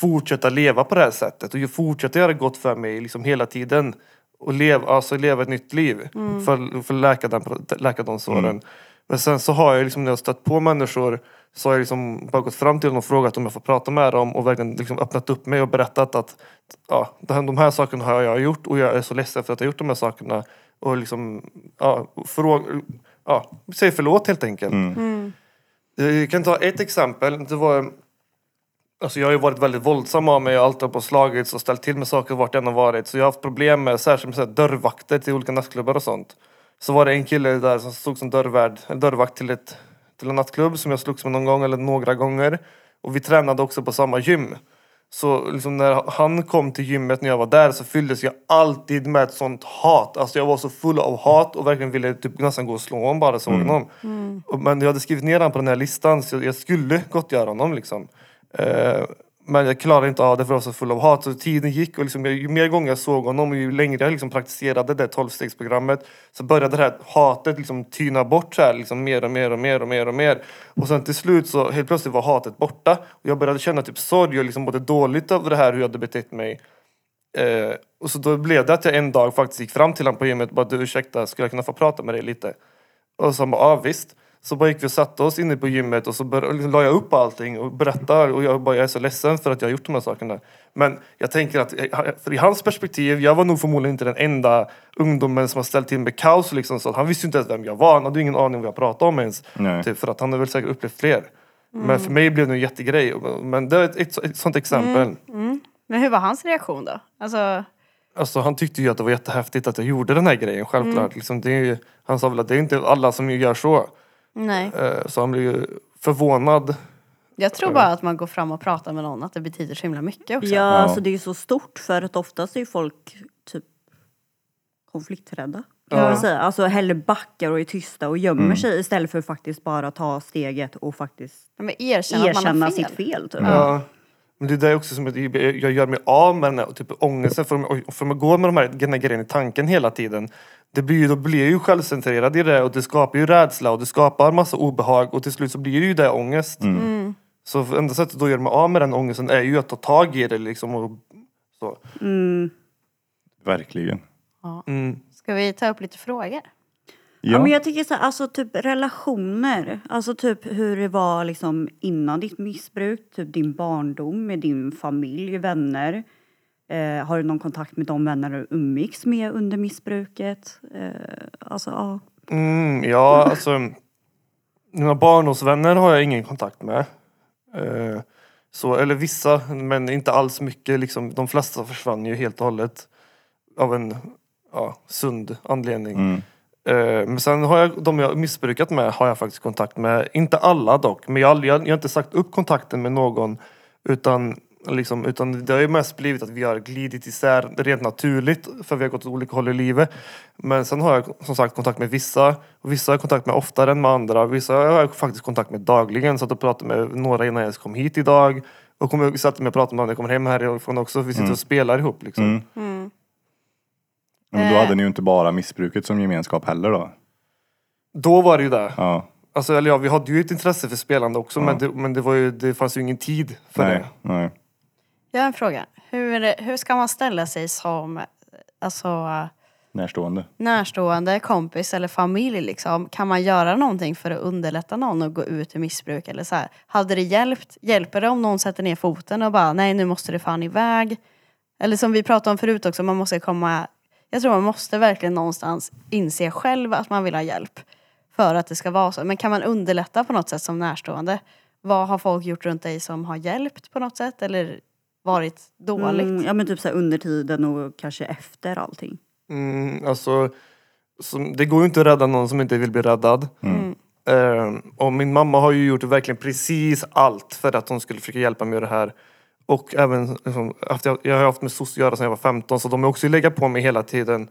fortsätta leva på det här sättet och ju fortsätta göra gott för mig liksom hela tiden. Och leva, alltså leva ett nytt liv för, för att läka, den, läka de såren. Men sen så har jag liksom när jag stött på människor så har jag liksom bara gått fram till dem och frågat om jag får prata med dem och verkligen liksom öppnat upp mig och berättat att ja, de här sakerna har jag gjort och jag är så ledsen för att jag har gjort de här sakerna. Och liksom, ja, fråga, ja, säg förlåt helt enkelt. Jag kan ta ett exempel. Det var Alltså jag har ju varit väldigt våldsam av mig och alltid på slagits och ställt till med saker vart jag än har varit. Så jag har haft problem med särskilt med dörrvakter till olika nattklubbar och sånt. Så var det en kille där som stod som dörrvärd, eller dörrvakt till, ett, till en nattklubb som jag slogs med någon gång eller några gånger. Och vi tränade också på samma gym. Så liksom när han kom till gymmet när jag var där så fylldes jag alltid med ett sånt hat. Alltså jag var så full av hat och verkligen ville typ nästan gå och slå honom bara jag såg honom. Och- Men jag hade skrivit ner honom på den här listan så jag skulle gottgöra honom liksom. Eh, men jag klarade inte av det för jag var så full av hat. Så tiden gick och liksom, ju mer gånger jag såg honom och ju längre jag liksom praktiserade det tolvstegsprogrammet så började det här hatet liksom tyna bort så här, liksom mer och mer och mer och mer och mer. Och sen till slut så helt plötsligt var hatet borta. Och jag började känna typ sorg och liksom mådde dåligt över det här hur jag hade betett mig. Eh, och så då blev det att jag en dag faktiskt gick fram till honom på gymmet och bara du ursäkta, skulle jag kunna få prata med dig lite? Och så han bara, ja ah, visst. Så bara gick vi och satte oss inne på gymmet och så liksom, la jag upp allting och berättade och jag bara, jag är så ledsen för att jag har gjort de här sakerna. Men jag tänker att, för i hans perspektiv, jag var nog förmodligen inte den enda ungdomen som har ställt till med kaos liksom. Så han visste inte ens vem jag var, han hade ju ingen aning om vad jag pratade om ens. Nej. Typ, för att han har väl säkert upplevt fler. Men för mig blev det en jättegrej. Men det är ett, ett, ett sånt exempel. Men hur var hans reaktion då? Alltså, Alltså han tyckte ju att det var jättehäftigt att jag gjorde den här grejen, självklart. Liksom, det är, ju- han sa väl att det är inte alla som gör så. Nej. Eh, Så han blev ju förvånad. Jag tror bara att man går fram och pratar med någon, att det betyder så himla mycket också. Ja, alltså det är ju så stort för att oftast är ju folk typ konflikträdda. Kan Ja. säga. Alltså hellre backar och är tysta och gömmer sig istället för att faktiskt bara ta steget och faktiskt Men erkänna, att man erkänna har fel. sitt fel. Typ. Ja. Men det är det också som att jag gör mig av med den här typ ångesten. För om, för om jag går med de här, den här grejen i tanken hela tiden. Det blir, ju- då blir jag ju självcentrerad i det och det skapar ju rädsla och det skapar massa obehag och till slut så blir det ju det ångest. Så för enda sättet att göra mig av med den ångesten är ju att ta tag i det liksom. Och, så. Verkligen. Mm. Ska vi ta upp lite frågor? Ja. Ja. men jag tycker så här, alltså typ relationer. Alltså typ hur det var liksom innan ditt missbruk. Typ din barndom med din familj, vänner. Eh, har du någon kontakt med de vänner du umgicks med under missbruket? Eh, alltså ja. Mm, ja, alltså. Mina barndomsvänner har jag ingen kontakt med. Eh, så, eller vissa, men inte alls mycket. Liksom, de flesta försvann ju helt och hållet. Av en ja, sund anledning. Mm. Eh, Men sen har jag, de jag har missbrukat med har jag faktiskt kontakt med. Inte alla dock, men jag, jag, jag har inte sagt upp kontakten med någon. Utan, liksom, utan det har ju mest blivit att vi har glidit isär rent naturligt. För vi har gått åt olika håll i livet. Men sen har jag som sagt kontakt med vissa. Och vissa har jag kontakt med oftare än med andra. Vissa har jag faktiskt kontakt med dagligen. Så att jag pratade med några innan jag ens kom hit idag. Och kommer, satt mig och pratade med dem när jag kommer hem härifrån också. Vi sitter och spelar ihop liksom. Mm. Men då Eh. hade ni ju inte bara missbruket som gemenskap heller då. Då var det ju det. Ja, Alltså, eller ja, vi hade ju ett intresse för spelande också men, det, men det, var ju, det fanns ju ingen tid för nej, det. nej. Jag har en fråga. Hur, hur ska man ställa sig som alltså, Närstående. närstående, kompis eller familj? Liksom? Kan man göra någonting för att underlätta någon att gå ut i missbruk? Eller så här? Hade det hjälpt? Hjälper det om någon sätter ner foten och bara nej nu måste du fan iväg? Eller som vi pratade om förut också, man måste komma... Jag tror man måste verkligen någonstans inse själv att man vill ha hjälp. För att det ska vara så. Men kan man underlätta på något sätt som närstående? Vad har folk gjort runt dig som har hjälpt på något sätt? Eller varit dåligt? Mm, ja men typ så här under tiden och kanske efter allting. Mm, alltså, som, det går ju inte att rädda någon som inte vill bli räddad. Mm. Eh, och min mamma har ju gjort verkligen precis allt för att hon skulle försöka hjälpa mig med det här. Och även, liksom, jag, har haft med soc att göra sedan jag var 15 så de har också lägga på mig hela tiden.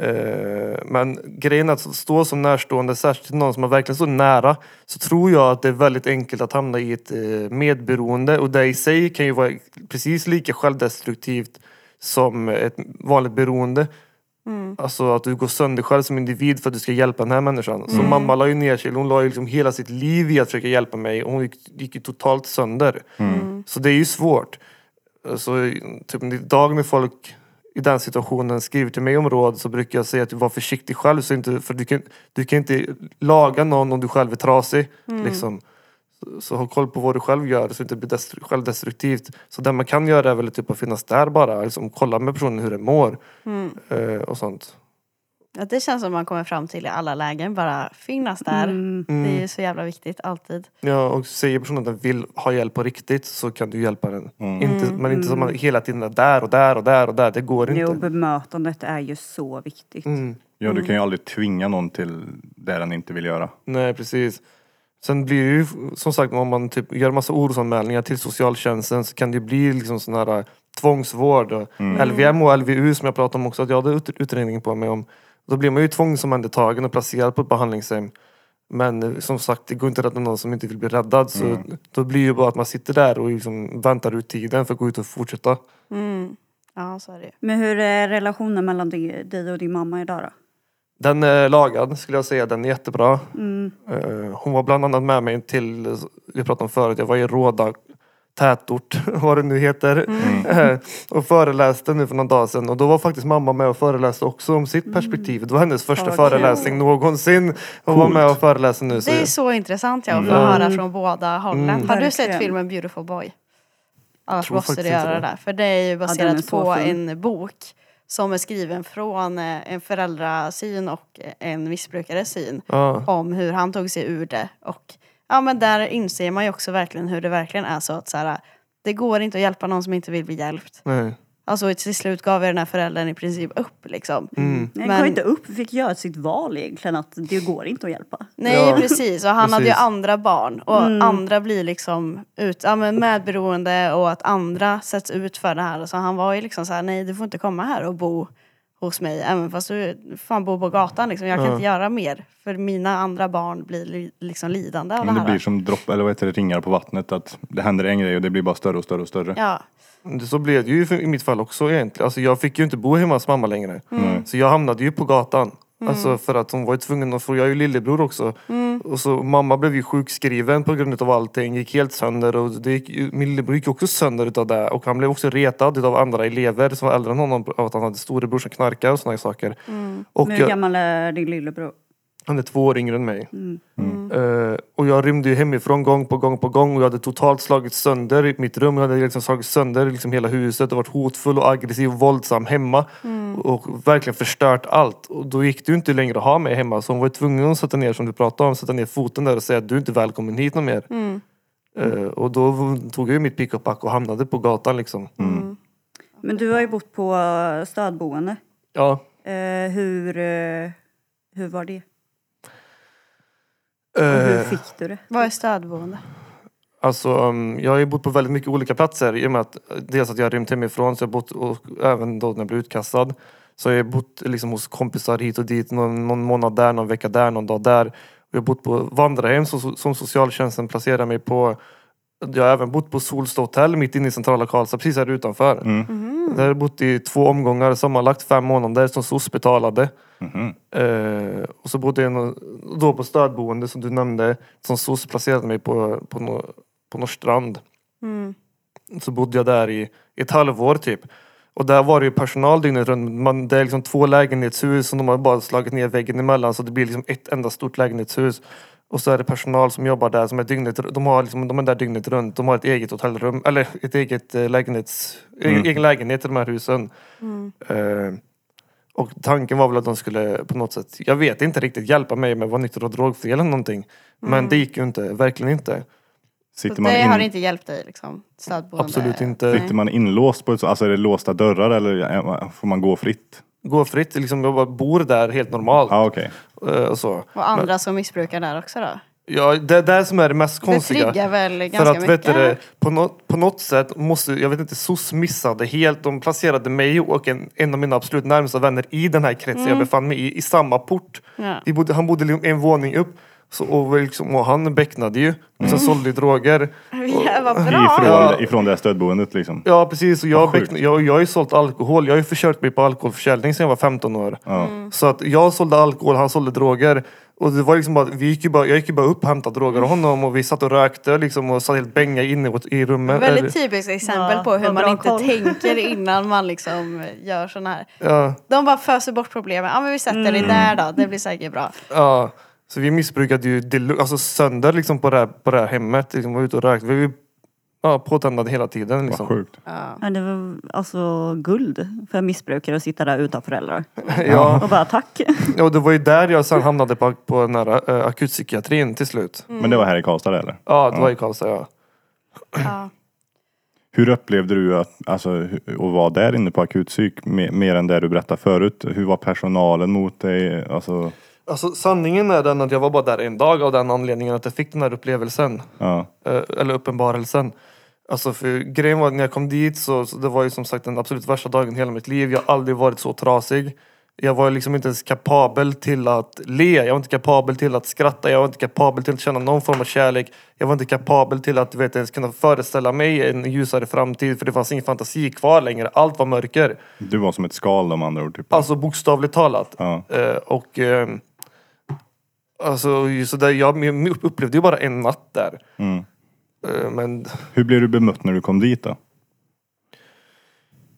Eh, men grejen är att stå som närstående, särskilt till någon som är verkligen så nära, så tror jag att det är väldigt enkelt att hamna i ett eh, medberoende och det i sig kan ju vara precis lika självdestruktivt som ett vanligt beroende. Alltså att du går sönder själv som individ för att du ska hjälpa den här människan. Så mamma la ju ner sig, hon la ju liksom hela sitt liv i att försöka hjälpa mig och hon gick, gick ju totalt sönder. Så det är ju svårt. Så typ idag när folk i den situationen skriver till mig om råd så brukar jag säga att du var försiktig själv. Så inte, för du kan, du kan inte laga någon om du själv är trasig. Liksom. Så, ha koll på vad du själv gör så det inte blir destru- självdestruktivt. Så det man kan göra är väl typ att finnas där bara. Liksom, kolla med personen hur den mår. Eh, och sånt. Ja, det känns som man kommer fram till i alla lägen. Bara finnas där. Det är ju så jävla viktigt, alltid. Ja, och säger personen att den vill ha hjälp på riktigt så kan du hjälpa den. Inte, men inte som man hela tiden är där och där och där och där. Det går inte. Jo, bemötandet är ju så viktigt. Mm. Ja, du kan ju aldrig tvinga någon till det den inte vill göra. Nej, precis. Sen blir det ju som sagt om man typ gör massa orosanmälningar till socialtjänsten så kan det bli liksom sån här äh, tvångsvård. och LVM och LVU som jag pratade om också, att jag hade ut- utredningen på mig om. Då blir man ju tvångsomhändertagen och placerad på ett behandlingshem. Men eh, som sagt, det går inte att rädda någon som inte vill bli räddad. Så då blir det ju bara att man sitter där och liksom väntar ut tiden för att gå ut och fortsätta. Mm. Ja, så är det. Men hur är relationen mellan dig dig och din mamma idag då? Den är lagad skulle jag säga, den är jättebra. Eh, Hon var bland annat med mig till, vi pratade om förut, jag var i Råda tätort, vad det nu heter. Eh, Och föreläste nu för någon dag sedan och då var faktiskt mamma med och föreläste också om sitt perspektiv. Det var hennes första Vad föreläsning någonsin. Hon var med och föreläste nu. Så Det är så intressant ja, att få höra från båda hållen. Har du sett filmen Beautiful Boy? Annars måste du göra det där. För det är ju baserat så på fin. en bok som är skriven från eh, en föräldrasyn och en missbrukares syn. Ja. Om hur han tog sig ur det. Och ja, men där inser man ju också verkligen hur det verkligen är så att så här, det går inte att hjälpa någon som inte vill bli hjälpt. Nej. Alltså till slut gav jag den här föräldern i princip upp liksom. Mm. Nej, Men- gav inte upp, fick göra sitt val egentligen att det går inte att hjälpa. Nej Ja, precis, och han hade ju precis. andra barn och andra blir liksom ut, ja, men medberoende och att andra sätts ut för det här. Så han var ju liksom så här: nej du får inte komma här och bo hos mig även fast du fan bor på gatan liksom. Jag kan Ja. inte göra mer för mina andra barn blir li- liksom lidande av Men det det här. blir som dropp, eller vad heter det, ringar på vattnet. Att det händer en grej och det blir bara större och större och större. Ja, Det- Så blev det ju i mitt fall också egentligen. Alltså jag fick ju inte bo hemma hos mamma längre. Mm. Så jag hamnade ju på gatan. Alltså för att hon var ju tvungen att få, jag är ju lillebror också. Och så mamma blev ju sjukskriven på grund av allting, gick helt sönder och det gick, min lillebror gick också sönder utav det. Och han blev också retad av andra elever som var äldre än honom av att han hade storebror som knarkade och sådana saker. Och Men hur jag, gammal är din lillebror? Han är två år yngre än mig. Eh, och jag rymde ju hemifrån gång på gång på gång och jag hade totalt slagit sönder i mitt rum. Jag hade liksom slagit sönder liksom hela huset och varit hotfull och aggressiv och våldsam hemma. Och verkligen förstört allt. Och då gick det ju inte längre att ha mig hemma. Så hon var tvungen att sätta ner, som du pratade om, sätta ner foten där och säga att du är inte välkommen hit någon mer. Eh, och då tog jag ju mitt pick och pack och hamnade på gatan liksom. Men du har ju bott på stödboende. Ja. Eh, hur, hur var det? Och hur Eh, fick du det? Vad är stödboende? Alltså, um, jag har ju bott på väldigt mycket olika platser i och med att dels att jag har rymt hemifrån så jag har bott, och även då när jag blev utkastad. Så jag har bott liksom hos kompisar hit och dit, någon, någon månad där, någon vecka där, någon dag där. Jag har bott på vandrarhem som, som socialtjänsten placerar mig på. Jag har även bott på Solsta hotell mitt inne i centrala Karlstad, precis här utanför. Där har jag bott i två omgångar, sammanlagt fem månader som SOS betalade. Mhm. Eh, och så bodde jag nå- då på stödboende som du nämnde, som SOS placerade mig på, på, nå- på Norrstrand. Mm. Så bodde jag där i ett halvår typ. Och där var det ju personal dygnet runt. Man, det är liksom två lägenhetshus som de har bara slagit ner väggen emellan så det blir liksom ett enda stort lägenhetshus. Och så är det personal som jobbar där som är dygnet De, har liksom, de är där dygnet runt. De har ett eget hotellrum, eller ett eget eh, lägenhets, Mm. egen lägenhet i de här husen. Mm. Eh, och tanken var väl att de skulle på något sätt, jag vet inte riktigt, hjälpa mig med att vara nykter och drogfri eller någonting. Men det gick ju inte, verkligen inte. Så Sitter man, det har in, inte hjälpt dig liksom? Absolut inte. sitter man inlåst på ett så- Alltså är det låsta dörrar eller får man gå fritt? Gå fritt, liksom, jag bara bor där helt normalt. Ja okej. Eh, och så. Och andra som missbrukar där också då? Ja, det är det som är det mest Det konstiga. triggar väl För ganska att vet mycket? du, det, på, något, på något sätt måste, jag vet inte, SOS missade helt. De placerade mig och en, en av mina absolut närmsta vänner i den här kretsen jag befann mig i, i samma port. Ja. Vi bodde, han bodde liksom en våning upp. Så, och, liksom, och han becknade ju. Och sen sålde droger. Ja, vad bra! Ifrån, Ja. ifrån det här stödboendet liksom. Ja precis, och jag, Vad sjukt. beckn- jag, jag har ju sålt alkohol. Jag har ju försökt mig på alkoholförsäljning sedan jag var 15 år. Ja. Så att jag sålde alkohol, han sålde droger. Och det var liksom bara, vi gick ju bara, jag gick ju bara upp och hämtade droger av honom och vi satt och rökte liksom och satt helt bänga inne i rummet. Väldigt typiskt exempel Ja, på hur vad man bra inte koll. tänker innan man liksom gör sån här. Ja, De bara föser bort problemen. Ja men vi sätter det där då, det blir säkert bra. ja. Så vi missbrukade ju delu- alltså sönder liksom på det här, på det här hemmet. Liksom, var ute och rökte. Vi var ju ja, påtändade hela tiden. Vad Liksom. sjukt. Ja. Ja, det var alltså guld för missbrukare att sitta där utan föräldrar. Ja, Och bara tack. och det var ju där jag sen hamnade på, på den här äh, akutpsykiatrin till slut. Men det var här i Karlstad eller? Ja, det var i Karlstad ja. Ja. Hur upplevde du att, alltså, hu- att vara där inne på akutpsyk me- mer än det du berättade förut? Hur var personalen mot dig? Alltså, Alltså sanningen är den att jag var bara där en dag av den anledningen att jag fick den här upplevelsen. ja. Eh, eller uppenbarelsen. Alltså för grejen var att när jag kom dit så, så det var ju som sagt den absolut värsta dagen i hela mitt liv. Jag har aldrig varit så trasig. Jag var liksom inte ens kapabel till att le. Jag var inte kapabel till att skratta. Jag var inte kapabel till att känna någon form av kärlek. Jag var inte kapabel till att du vet, ens kunna föreställa mig en ljusare framtid. För det fanns ingen fantasi kvar längre. Allt var mörker. Du var som ett skal om andra ord. Typ. Alltså bokstavligt talat. Ja. Eh, och eh, alltså, så där, jag upplevde ju bara en natt där. Mm. Eh, men Hur blev du bemött när du kom dit då?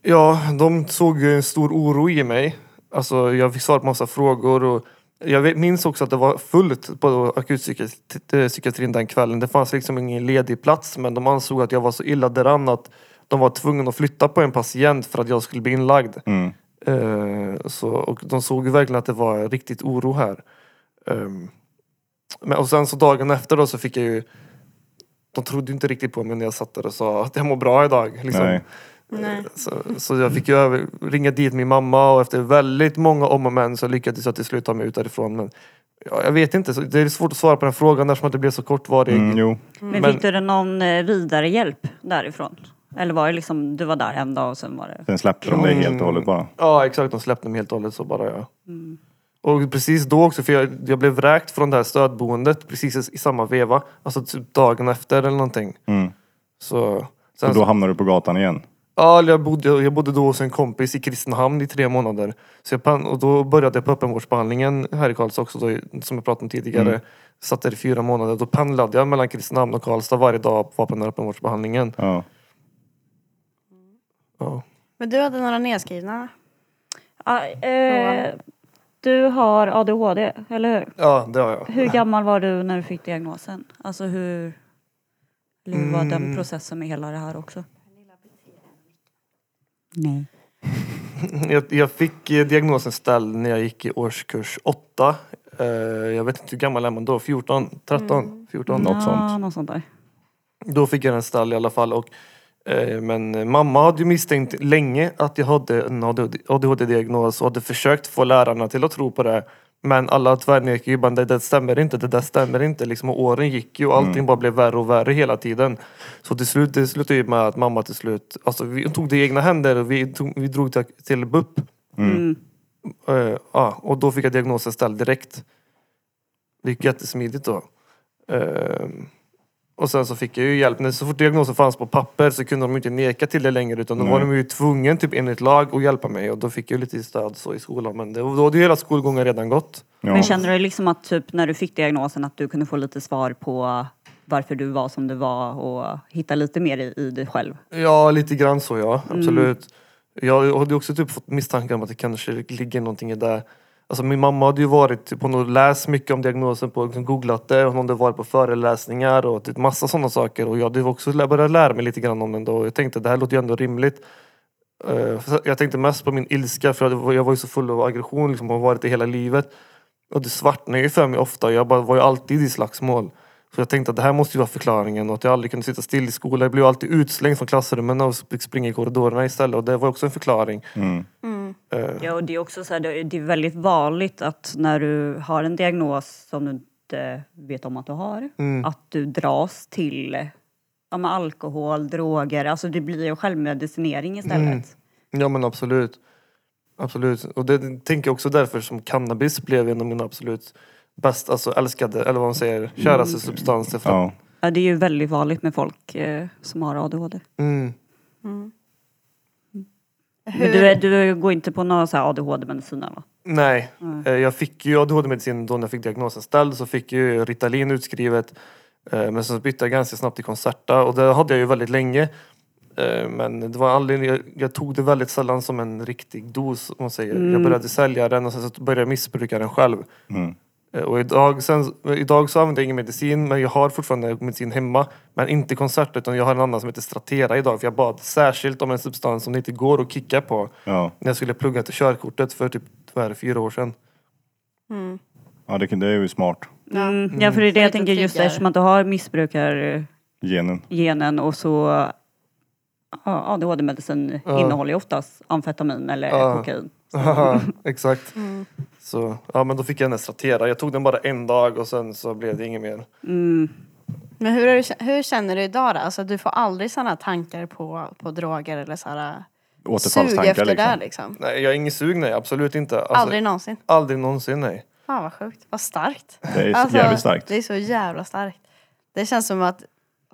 Ja, de såg en stor oro i mig. Alltså, jag fick svar på massa frågor. Och jag minns också att det var fullt på akutpsykiatrin den kvällen. Det fanns liksom ingen ledig plats men de ansåg att jag var så illa däran att de var tvungna att flytta på en patient för att jag skulle bli inlagd. Mm. Eh, så, och de såg verkligen att det var riktigt oro här. Ehm, men, och sen så dagen efter då så fick jag ju de trodde ju inte riktigt på mig när jag satt där och sa att jag mår bra idag. Liksom. Nej. Nej. Så, så jag fick ju över, ringa dit min mamma och efter väldigt många om och men så lyckades jag till slut ta mig ut därifrån. Men ja, jag vet inte, så det är svårt att svara på den frågan eftersom att det blev så kortvarig. Mm, jo. Men, Men- fick du någon eh, vidare hjälp därifrån? Eller var det liksom, du var där en dag och sen var det... Sen släppte de dig helt och hållet bara. Ja exakt, de släppte mig helt och hållet så bara ja. Och precis då också, för jag, jag blev vräkt från det här stödboendet precis i, samma veva. Alltså typ dagen efter eller någonting. Mm. Så, sen, Och då hamnade du på gatan igen. Ja, jag bodde, jag bodde då hos en kompis i Kristinehamn i tre månader. Så jag, och då började jag på öppenvårdsbehandlingen här i Karlstad också, då, som jag pratade om tidigare. Mm. Satt där i fyra månader. Då pendlade jag mellan Kristinehamn och Karlstad varje dag var på den här öppenvårdsbehandlingen. Ja. Ja. Men du hade några nedskrivna? Ah, eh, du har ADHD, eller hur? ja, det har jag. Hur gammal var du när du fick diagnosen? Alltså hur... Hur var den Mm. processen med hela det här också? Nej. Jag, jag fick eh, diagnosen ställd när jag gick i årskurs åtta. Eh, jag vet inte hur gammal är man då? 14? 13? 14? Något sånt. Ja, något sånt där. Då fick jag den stall i alla fall. Och, men mamma hade ju misstänkt länge att jag hade en ADHD-diagnos och hade försökt få lärarna till att tro på det. Men alla tvärnekade ju bara, det där stämmer inte, det där stämmer inte. Liksom, och åren gick ju och allting bara blev värre och värre hela tiden. Så till slut, det slutade ju med att mamma till slut, alltså vi tog det i egna händer och vi, tog, vi drog till, till BUP. Mm. Eh, ja, och då fick jag diagnosen ställd direkt. Det gick jättesmidigt då. Eh, och sen så fick jag ju hjälp. När så fort diagnosen fanns på papper så kunde de ju inte neka till det längre utan då var de ju tvungen typ enligt lag att hjälpa mig och då fick jag lite stöd så i skolan. Men det, då hade ju hela skolgången redan gått. Ja. Men kände du liksom att typ när du fick diagnosen att du kunde få lite svar på varför du var som du var och hitta lite mer i, i dig själv? Ja, lite grann så ja. Absolut. Jag hade också typ fått misstankar om att det kanske ligger någonting i det. Alltså min mamma hade ju varit typ, hon hade läst mycket om diagnosen på, liksom googlat det. Hon hade varit på föreläsningar och typ massa sådana saker. Och jag hade också börjat lära mig lite grann om den då. Jag tänkte det här låter ju ändå rimligt. För Jag tänkte mest på min ilska för jag var- jag var ju så full av aggression liksom, och har varit det hela livet. Och det svartnade ju för mig ofta. Jag bara, var ju alltid i slagsmål. Så jag tänkte att det här måste ju vara förklaringen och att jag aldrig kunde sitta still i skolan. Jag blev ju alltid utslängd från klassrummen och fick springa i korridorerna istället. Och det var också en förklaring. Mm. Eh, Ja, och det är också så här, det det är väldigt vanligt att när du har en diagnos som du inte vet om att du har, att du dras till ja, med alkohol, droger, alltså det blir ju självmedicinering istället. Ja men absolut. Absolut. Och det tänker jag också därför som cannabis blev en av mina absolut bästa, alltså älskade, eller vad man säger, käraste substanser. För att, Ja. Ja, det är ju väldigt vanligt med folk eh, som har ADHD. mm, Men du, är- du går inte på någon så här ADHD-medicin eller? nej, Eh, jag fick ju ADHD-medicin då när jag fick diagnosen ställd. Så fick jag ju Ritalin utskrivet. Eh, Men så bytte jag ganska snabbt till Concerta och det hade jag ju väldigt länge. Eh, Men det var aldrig, jag, jag tog det väldigt sällan som en riktig dos om man säger. Jag började sälja den och sen så började jag missbruka den själv. Mm. Eh, Och idag, sen, idag så använder jag ingen medicin men jag har fortfarande medicin hemma. Men inte koncert utan jag har en annan som heter Stratera idag. För jag bad särskilt om en substans som det inte går att kicka på. Ja. När jag skulle plugga till körkortet för typ vad är det, fyra år sedan. Ja, det, det är ju smart. Mm. Ja, för det är det jag tänker just eftersom att du har missbrukargenen Genen. och så ja, ADHD-medicin Ja. innehåller ju oftast amfetamin eller Ja. kokain. Exakt. Så ja men då fick jag den här Stratera. Jag tog den bara en dag och sen så blev det inget mer. Mm. Men hur, är du, hur känner du idag då? Alltså du får aldrig sådana tankar på, på droger eller sådana sug Återfallstankar efter liksom. det liksom? Nej jag är ingen sug nej, absolut inte. Alltså, aldrig någonsin? Aldrig någonsin nej. Fan vad sjukt, vad starkt. Det är Alltså, jävligt starkt. Det är så jävla starkt. Det känns som att,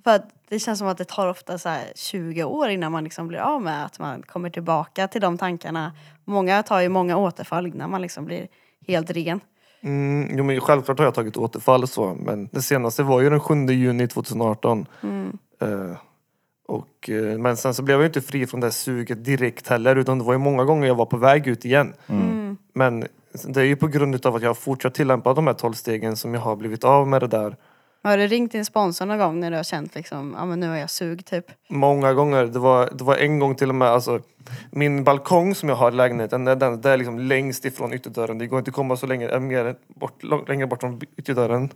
för att det känns som att det tar ofta så här 20 år innan man liksom blir av med att man kommer tillbaka till de tankarna. Många tar ju många återfall innan man liksom blir helt ren. Mm, jo men självklart har jag tagit återfall så men det senaste var ju den 7 juni 2018. Eh, och, eh, men sen så blev jag ju inte fri från det här suget direkt heller utan det var ju många gånger jag var på väg ut igen. Men det är ju på grund av att jag har fortsatt tillämpa de här 12 stegen som jag har blivit av med det där. Har du ringt din sponsor någon gång när du har känt liksom, ja men nu har jag sug typ? Många gånger. Det var, det var en gång till och med, alltså min balkong som jag har i lägenheten, den, den, den är liksom längst ifrån ytterdörren. Det går inte att komma så länge, mer bort, längre bort från ytterdörren.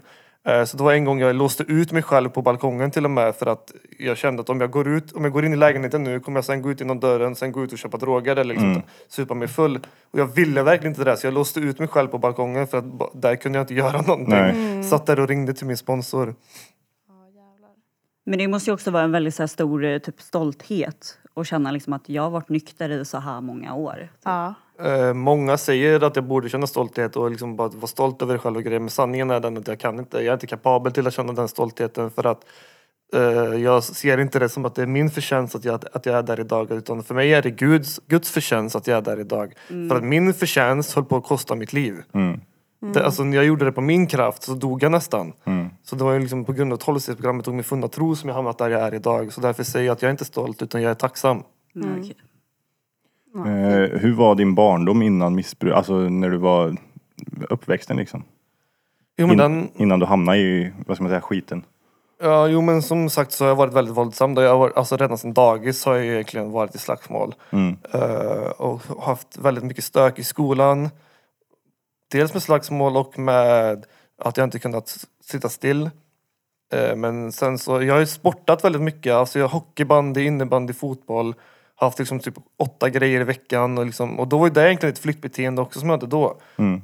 Eh, Så det var en gång jag låste ut mig själv på balkongen till och med för att jag kände att om jag går ut, om jag går in i lägenheten nu kommer jag sen gå ut genom dörren, sen gå ut och köpa droger eller liksom supa mig full. Och jag ville verkligen inte det så jag låste ut mig själv på balkongen för att där kunde jag inte göra någonting. Nej. Satt där och ringde till min sponsor. Men det måste ju också vara en väldigt så här, stor eh, typ, stolthet och känna liksom att jag har varit nykter i så här många år. Ja. Eh, många säger att jag borde känna stolthet och liksom bara vara stolt över det själv och grejer. Men sanningen är den att jag kan inte. Jag är inte kapabel till att känna den stoltheten för att eh, jag ser inte det som att det är min förtjänst att jag, att jag är där idag. Utan för mig är det Guds, Guds förtjänst att jag är där idag. För att min förtjänst höll på att kosta mitt liv. Mm. Det, alltså, när jag gjorde det på min kraft så dog jag nästan. Mm. Så det var ju liksom på grund av 12-stegsprogrammet och min funna tro som jag hamnat där jag är idag. Så därför säger jag att jag är inte stolt utan jag är tacksam. Mm. Eh, hur var din barndom innan missbruk? Alltså när du var uppväxten liksom? Jo, men In, den, Innan du hamnade i, vad ska man säga, skiten? Ja, jo men som sagt så har jag varit väldigt våldsam. Jag har varit, alltså redan sedan dagis har jag egentligen varit i slagsmål. Mm. Eh, och haft väldigt mycket stök i skolan. Dels med slagsmål och med att jag inte kunnat sitta still. Eh, Men sen så, jag har ju sportat väldigt mycket. Alltså jag har hockeybandy, innebandy, fotboll. Haft liksom typ åtta grejer i veckan. Och, liksom, och då var det egentligen ett flyktbeteende också som jag hade då.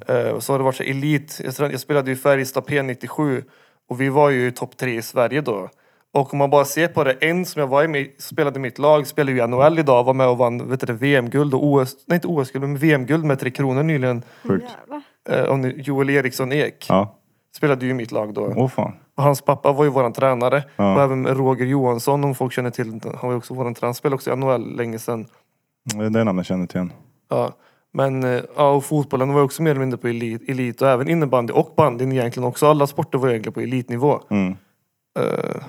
Eh, och så har det varit så elit. Jag, jag spelade ju i Färjestad P97 och vi var ju topp tre i Sverige då. Och om man bara ser på det, en som jag var i med, spelade i mitt lag, spelar ju i NHL idag, var med och vann vet du, det, VM-guld och OS, nej inte OS-guld, men VM-guld med Tre Kronor nyligen. Sjukt. Nu- Joel Eriksson Ek Ja. spelade ju i mitt lag då. Åh fan. Och hans pappa var ju våran tränare. Ja. Och även Roger Johansson, om folk känner till Han var ju också våran tränare. Spelade också i NHL länge sedan. Det namnet känner jag till igen. Ja. Men eh, ja, och fotbollen var ju också mer eller mindre på elit, elit och även innebandy och bandyn egentligen också. Alla sporter var egentligen på elitnivå. Mm. Eh,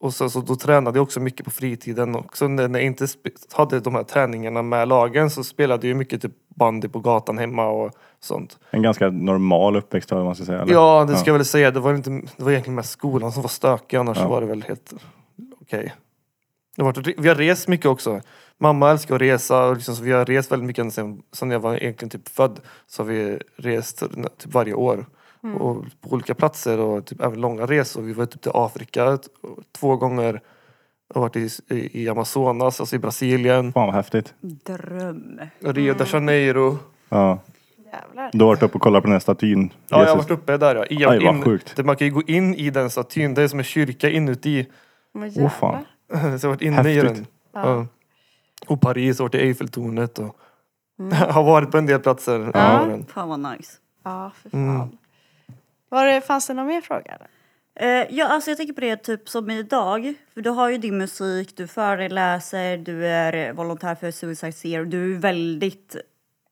och så, så då tränade jag också mycket på fritiden också. När jag inte hade de här träningarna med lagen så spelade jag mycket typ bandy på gatan hemma och sånt. En ganska normal uppväxt man ska säga. Eller? Ja, det ska jag väl säga. Det var, inte, det var egentligen mest skolan som var stökig. Annars Ja. var det väl helt okej. Varit- Vi har rest mycket också. Mamma älskar att resa. Och liksom, så vi har rest väldigt mycket sen, sen jag var egentligen typ född. Så har vi rest typ varje år. Och på olika platser och typ även långa resor. Vi var typ till Afrika två gånger. Jag har varit i, i, i Amazonas, alltså i Brasilien. Fan vad häftigt. Dröm. Rio de Janeiro. Ja. Jävlar. Du har varit uppe och kollat på den här statyn. Ja, jag har Jesus. varit uppe där ja. I, Aj, vad in, sjukt. det, man kan ju gå in i den statyn. Det är som en kyrka inuti. Men Åh fan. jävlar. Så jag har varit inne i Häftigt. den. Ja. Ja. Och Paris, har varit i Eiffeltornet och har varit på en del platser. Ja. Ja. Fan vad nice. Ja, för fan. Mm. Var det, fanns det någon mer fråga? Eller? Eh, ja, alltså jag tänker på det typ som idag. För du har ju din musik, du föreläser, du är volontär för Suicide Zero. Du är väldigt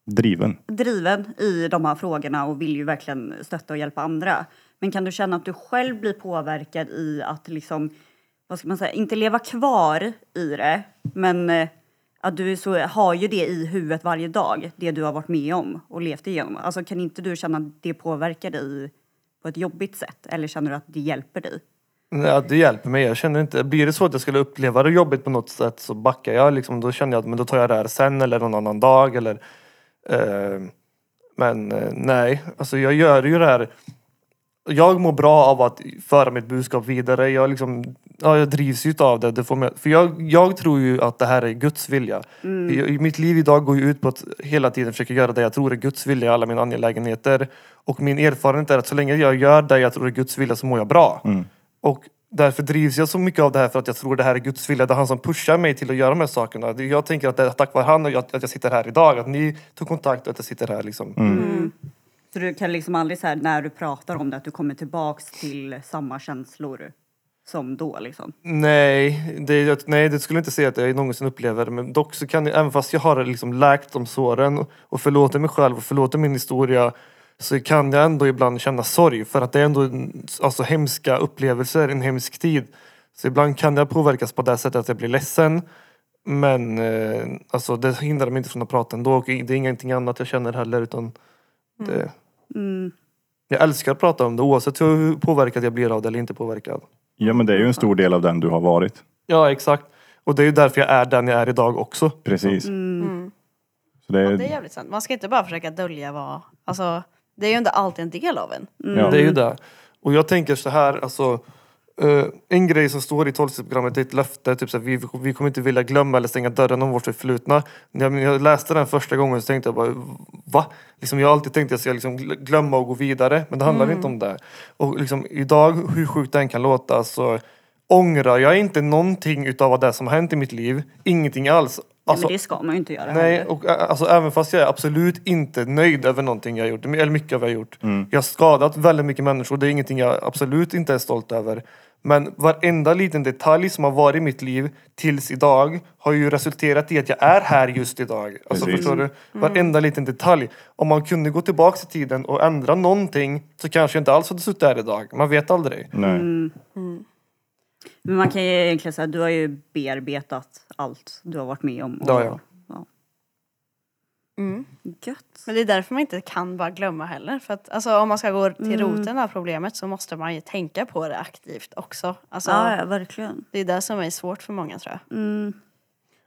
Driven. driven i de här frågorna och vill ju verkligen stötta och hjälpa andra. Men kan du känna att du själv blir påverkad i att liksom, vad ska man säga, inte leva kvar i det, men eh, att du så, har ju det i huvudet varje dag, det du har varit med om och levt igenom. Alltså kan inte du känna att det påverkar dig på ett jobbigt sätt? Eller känner du att det hjälper dig? Ja, det hjälper mig. Jag känner inte, blir det så att jag skulle uppleva det jobbigt på något sätt så backar jag. Liksom, då känner jag att men då tar jag det här sen eller någon annan dag. Eller, eh, men eh, nej, alltså jag gör ju det här. Jag mår bra av att föra mitt budskap vidare. Jag, liksom, ja, jag drivs ju av det. det får mig, för jag, jag tror ju att det här är Guds vilja. I, I mitt liv idag går ju ut på att hela tiden försöka göra det jag tror är Guds vilja i alla mina angelägenheter. Och min erfarenhet är att så länge jag gör det jag tror är Guds vilja så mår jag bra. Och därför drivs jag så mycket av det här för att jag tror det här är Guds vilja. Det är han som pushar mig till att göra de här sakerna. Jag tänker att det är tack vare han att jag sitter här idag. Att ni tog kontakt och att jag sitter här liksom. Så du kan liksom aldrig så här, när du pratar om det, att du kommer tillbaks till samma känslor som då liksom? Nej det, nej, det skulle jag inte säga att jag någonsin upplever. Men dock så kan jag, även fast jag har liksom läkt de såren och förlåter mig själv och förlåter min historia så kan jag ändå ibland känna sorg för att det är ändå en- alltså, hemska upplevelser, en hemsk tid. Så ibland kan jag påverkas på det sättet att jag blir ledsen. Men eh, alltså, det hindrar mig inte från att prata ändå och det är ingenting annat jag känner heller utan det, Mm. jag älskar att prata om det oavsett hur påverkad jag blir av det eller inte påverkad. Ja men det är ju en stor del av den du har varit. Ja, exakt. Och det är ju därför jag är den jag är idag också. Precis. Mm. Så det Ja, är, det är jävligt sant. Man ska inte bara försöka dölja vad... Alltså, det är ju inte alltid en del av en. ja. Det är ju det. Och jag tänker så här, alltså. Eh, en grej som står i tolvstegsprogrammet är ett löfte. Typ så här, vi, vi kommer inte vilja glömma eller stänga dörren om vårt förflutna. När jag, när jag läste den första gången så tänkte jag bara, va? Liksom, jag har alltid tänkt att jag ska liksom gl- glömma och gå vidare. Men det handlar inte om det. Och liksom, idag, hur sjukt den kan låta, så ångrar jag inte någonting utav det som har hänt i mitt liv. Ingenting alls. Nej, Alltså, men det ska man ju inte göra Nej, heller. och alltså, även fast jag är absolut inte nöjd över någonting jag har gjort, eller mycket av vad jag har gjort. Jag har skadat väldigt mycket människor, det är ingenting jag absolut inte är stolt över. Men varenda liten detalj som har varit i mitt liv tills idag har ju resulterat i att jag är här just idag. Alltså Precis. förstår du? Varenda liten detalj. Om man kunde gå tillbaka i tiden och ändra någonting så kanske jag inte alls hade suttit här idag. Man vet aldrig. nej. Men man kan ju egentligen säga att du har ju bearbetat allt du har varit med om. Har jag. Ja. Mm. Gött. Men det är därför man inte kan bara glömma heller. För att alltså, om man ska gå till Mm. roten av problemet så måste man ju tänka på det aktivt också. Alltså, Ja, ja, verkligen. Det är det som är svårt för många tror jag. Mm.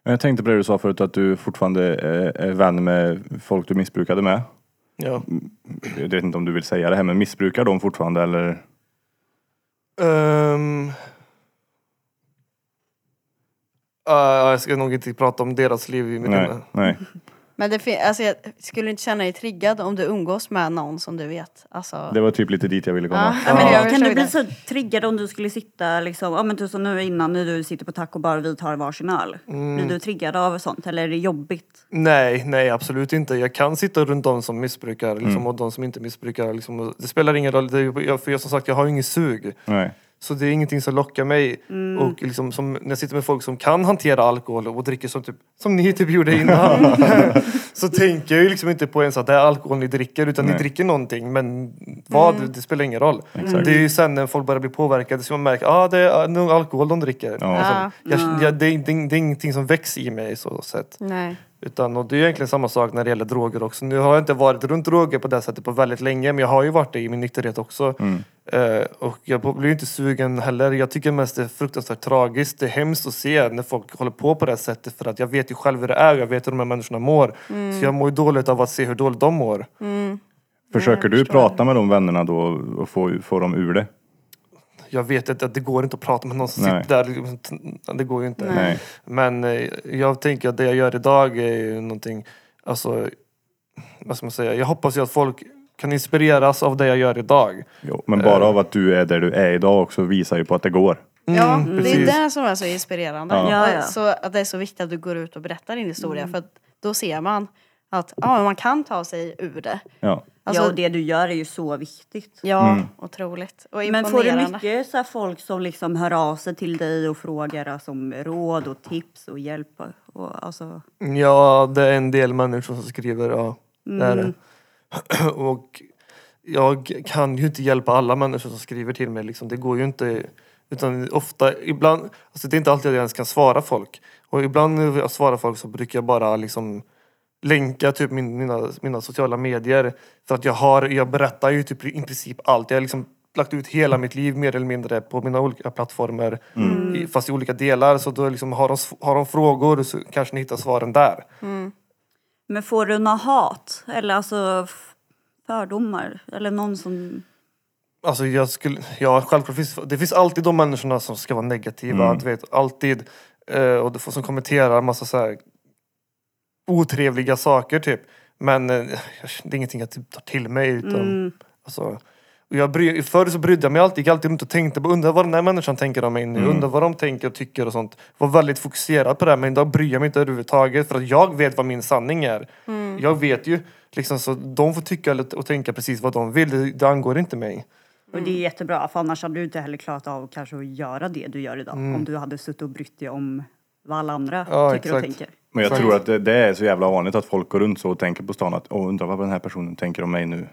Jag tänkte på det du sa förut att du fortfarande är, vän med folk du missbrukade med. Ja. Jag vet inte om du vill säga det här men missbrukar de fortfarande eller? Ehm. Ah, jag ska nog inte prata om deras liv i mitt nej. Men det fin- alltså, jag skulle inte känna dig triggad om du umgås med någon som du vet. Alltså, Det var typ lite dit jag ville komma. ja, men jag Kan du bli så triggad om du skulle sitta liksom, ja men du som nu innan när du sitter på taco bar och vi tar varsin öl. Blir du triggad av sånt eller är det jobbigt? Nej, nej absolut inte. Jag kan sitta runt de som missbrukar liksom, Mm. och de som inte missbrukar. Liksom, och det spelar ingen roll, det, är- jag, för jag, som sagt jag har ju ingen sug. Nej. Så det är ingenting som lockar mig. Och liksom, som, när jag sitter med folk som kan hantera alkohol och dricker som, typ, som ni typ gjorde innan. så tänker jag ju liksom inte på ens att det är alkohol ni dricker utan Nej. ni dricker någonting. Men vad, det spelar ingen roll. Exakt. Det är ju sen när folk börjar bli påverkade som man märker att ah, det är nog alkohol de dricker. Ja. Alltså, jag, jag, det, är, det, är, det är ingenting som väcks i mig så sätt. Nej. Utan, och det är egentligen samma sak när det gäller droger också. Nu har jag inte varit runt droger på det sättet på väldigt länge men jag har ju varit det i min nykterhet också. Eh, och jag blir ju inte sugen heller. Jag tycker mest det är fruktansvärt tragiskt. Det är hemskt att se när folk håller på på det här sättet för att jag vet ju själv hur det är och jag vet hur de här människorna mår. Så jag mår ju dåligt av att se hur dåligt de mår. Försöker du prata med de vännerna då och få, få dem ur det? Jag vet att att det går inte att prata med någon som Nej. sitter där. liksom, Det går ju inte. Nej. Men eh, jag tänker att det jag gör idag är ju någonting, alltså, vad ska man säga, jag hoppas ju att folk kan inspireras av det jag gör idag. Jo, men bara av att du är där du är idag också visar ju på att det går. Ja, det är Mm, precis. det som är så inspirerande. Ja. Ja, ja. Så att det är så viktigt att du går ut och berättar din historia för att då ser man att ja, man kan ta sig ur det. Ja. Alltså, ja och det du gör är ju så viktigt. Ja, otroligt. Och Men får du mycket så här folk som liksom hör av sig till dig och frågar alltså, om råd och tips och hjälp? Och, alltså, Ja, det är en del människor som skriver, ja. Det är det. Och jag kan ju inte hjälpa alla människor som skriver till mig. Liksom. Det går ju inte. Utan ofta, ibland, alltså det är inte alltid jag ens kan svara folk. Och ibland när jag svarar folk så brukar jag bara liksom länka typ min, mina, mina sociala medier. För att jag har, jag berättar ju typ i princip allt. Jag har liksom lagt ut hela mitt liv mer eller mindre på mina olika plattformar. I, fast i olika delar. Så då liksom har, de, har de frågor så kanske ni hittar svaren där. men får du något hat? Eller alltså fördomar? Eller någon som... Alltså jag skulle, ja självklart finns det finns alltid de människorna som ska vara negativa, du vet, alltid. Eh, och som kommenterar massa så här otrevliga saker typ. Men eh, det är ingenting jag typ tar till mig. Utan, alltså, och jag bry, förr så brydde jag mig alltid, gick alltid runt och tänkte på, undrar vad den här människan tänker om mig nu, undrar vad de tänker och tycker och sånt. Var väldigt fokuserad på det, men idag bryr jag mig inte överhuvudtaget för att jag vet vad min sanning är. Jag vet ju, liksom, så de får tycka och tänka precis vad de vill, det, det angår inte mig. Och det är jättebra för annars hade du inte heller klarat av kanske att göra det du gör idag. Om du hade suttit och brytt dig om vad alla andra Ja, tycker och exakt. tänker. Men jag tror att det, det är så jävla vanligt att folk går runt så och tänker på stan att åh, undrar vad den här personen tänker om mig nu.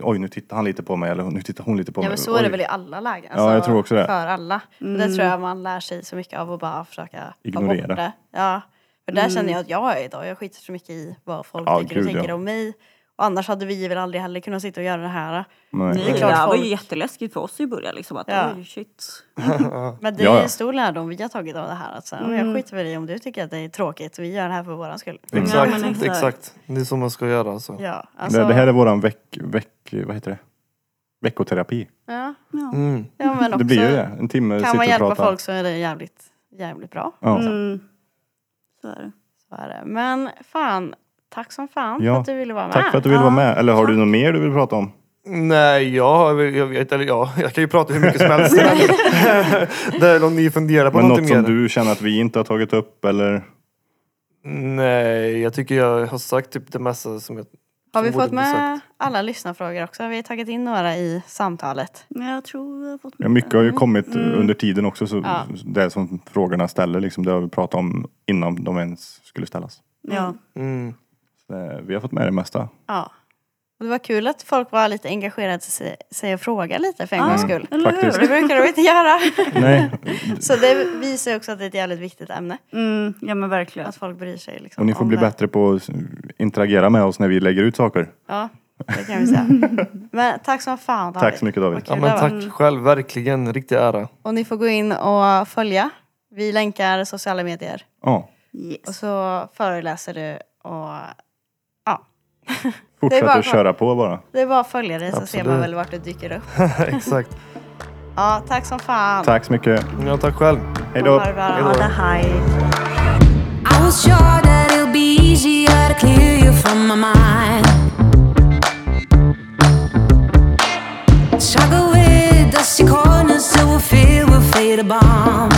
Och, Oj, nu tittar han lite på mig eller nu tittar hon lite på Ja mig. men så är det Oj. väl i alla lägen. Ja, jag tror också det. För alla. Och Det tror jag man lär sig så mycket av att bara försöka ta Ignorera. bort det. Ja. För där känner jag att jag är idag. Jag skiter så mycket i vad folk Ja, tycker gud, och tänker ja. om mig. Och annars hade vi väl aldrig heller kunnat sitta och göra det här. Nej. Nej, är det, klart här var ju folk- jätteläskigt för oss i början. Liksom, att, Ja. oj, shit. Men det är Ja, ja. en stor lärdom vi har tagit av det här. Att så, här, Jag skiter väl i om du tycker att det är tråkigt. Vi gör det här för våran skull. Exakt, men exakt. exakt. Det är så man ska göra alltså. Ja, alltså, det, det här är våran veck, veck, vad heter det? veckoterapi. ja, Mm. ja, men också, Det blir ju det. En timme Kan man hjälpa folk så är det jävligt, jävligt bra. Ja. Mm. Så är det. Så är det. Men fan, tack som fan Ja, för att du ville vara med. Tack för att du ville vara med. Eller har du något mer du vill prata om? Nej, jag, jag vet eller ja, jag kan ju prata hur mycket som helst. men det är om ni funderar på Men något någonting som mer. du känner att vi inte har tagit upp eller? Nej, jag tycker jag har sagt typ det mesta som jag Har vi som borde fått bli med alla lyssnarfrågor också? Vi har tagit in några i samtalet. Men jag tror jag har fått Ja, mycket har ju kommit under tiden också. Så Ja. Det som frågorna ställer liksom, det har vi pratat om innan de ens skulle ställas. Ja. Mm. Eh, vi har fått med det mesta. Ja. Och det var kul att folk var lite engagerade i sig- sig och frågade lite för en gångs skull. Eller Faktiskt. Det brukar de inte göra. Nej. Så det visar också att det är ett jävligt viktigt ämne. Mm, ja men verkligen. Att folk bryr sig. Liksom, Och ni får bli det. bättre på att interagera med oss när vi lägger ut saker. Ja, det kan vi säga. Men tack som fan David. Tack så mycket David. Ja, men tack själv, verkligen. Riktig ära. Och ni får gå in och följa. Vi länkar sociala medier. Ja. Och Yes. så föreläser du och. Fortsätt att köra på bara. Det är bara att följa dig så ser man väl vart du dyker upp. Exakt. Ja, tack som fan. Tack så mycket. Ja, tack själv. Hej då. Ha det hej. I was sure that it'll be easier to clear you from my mind Struggle with dusty corners till we feel we'll fade bomb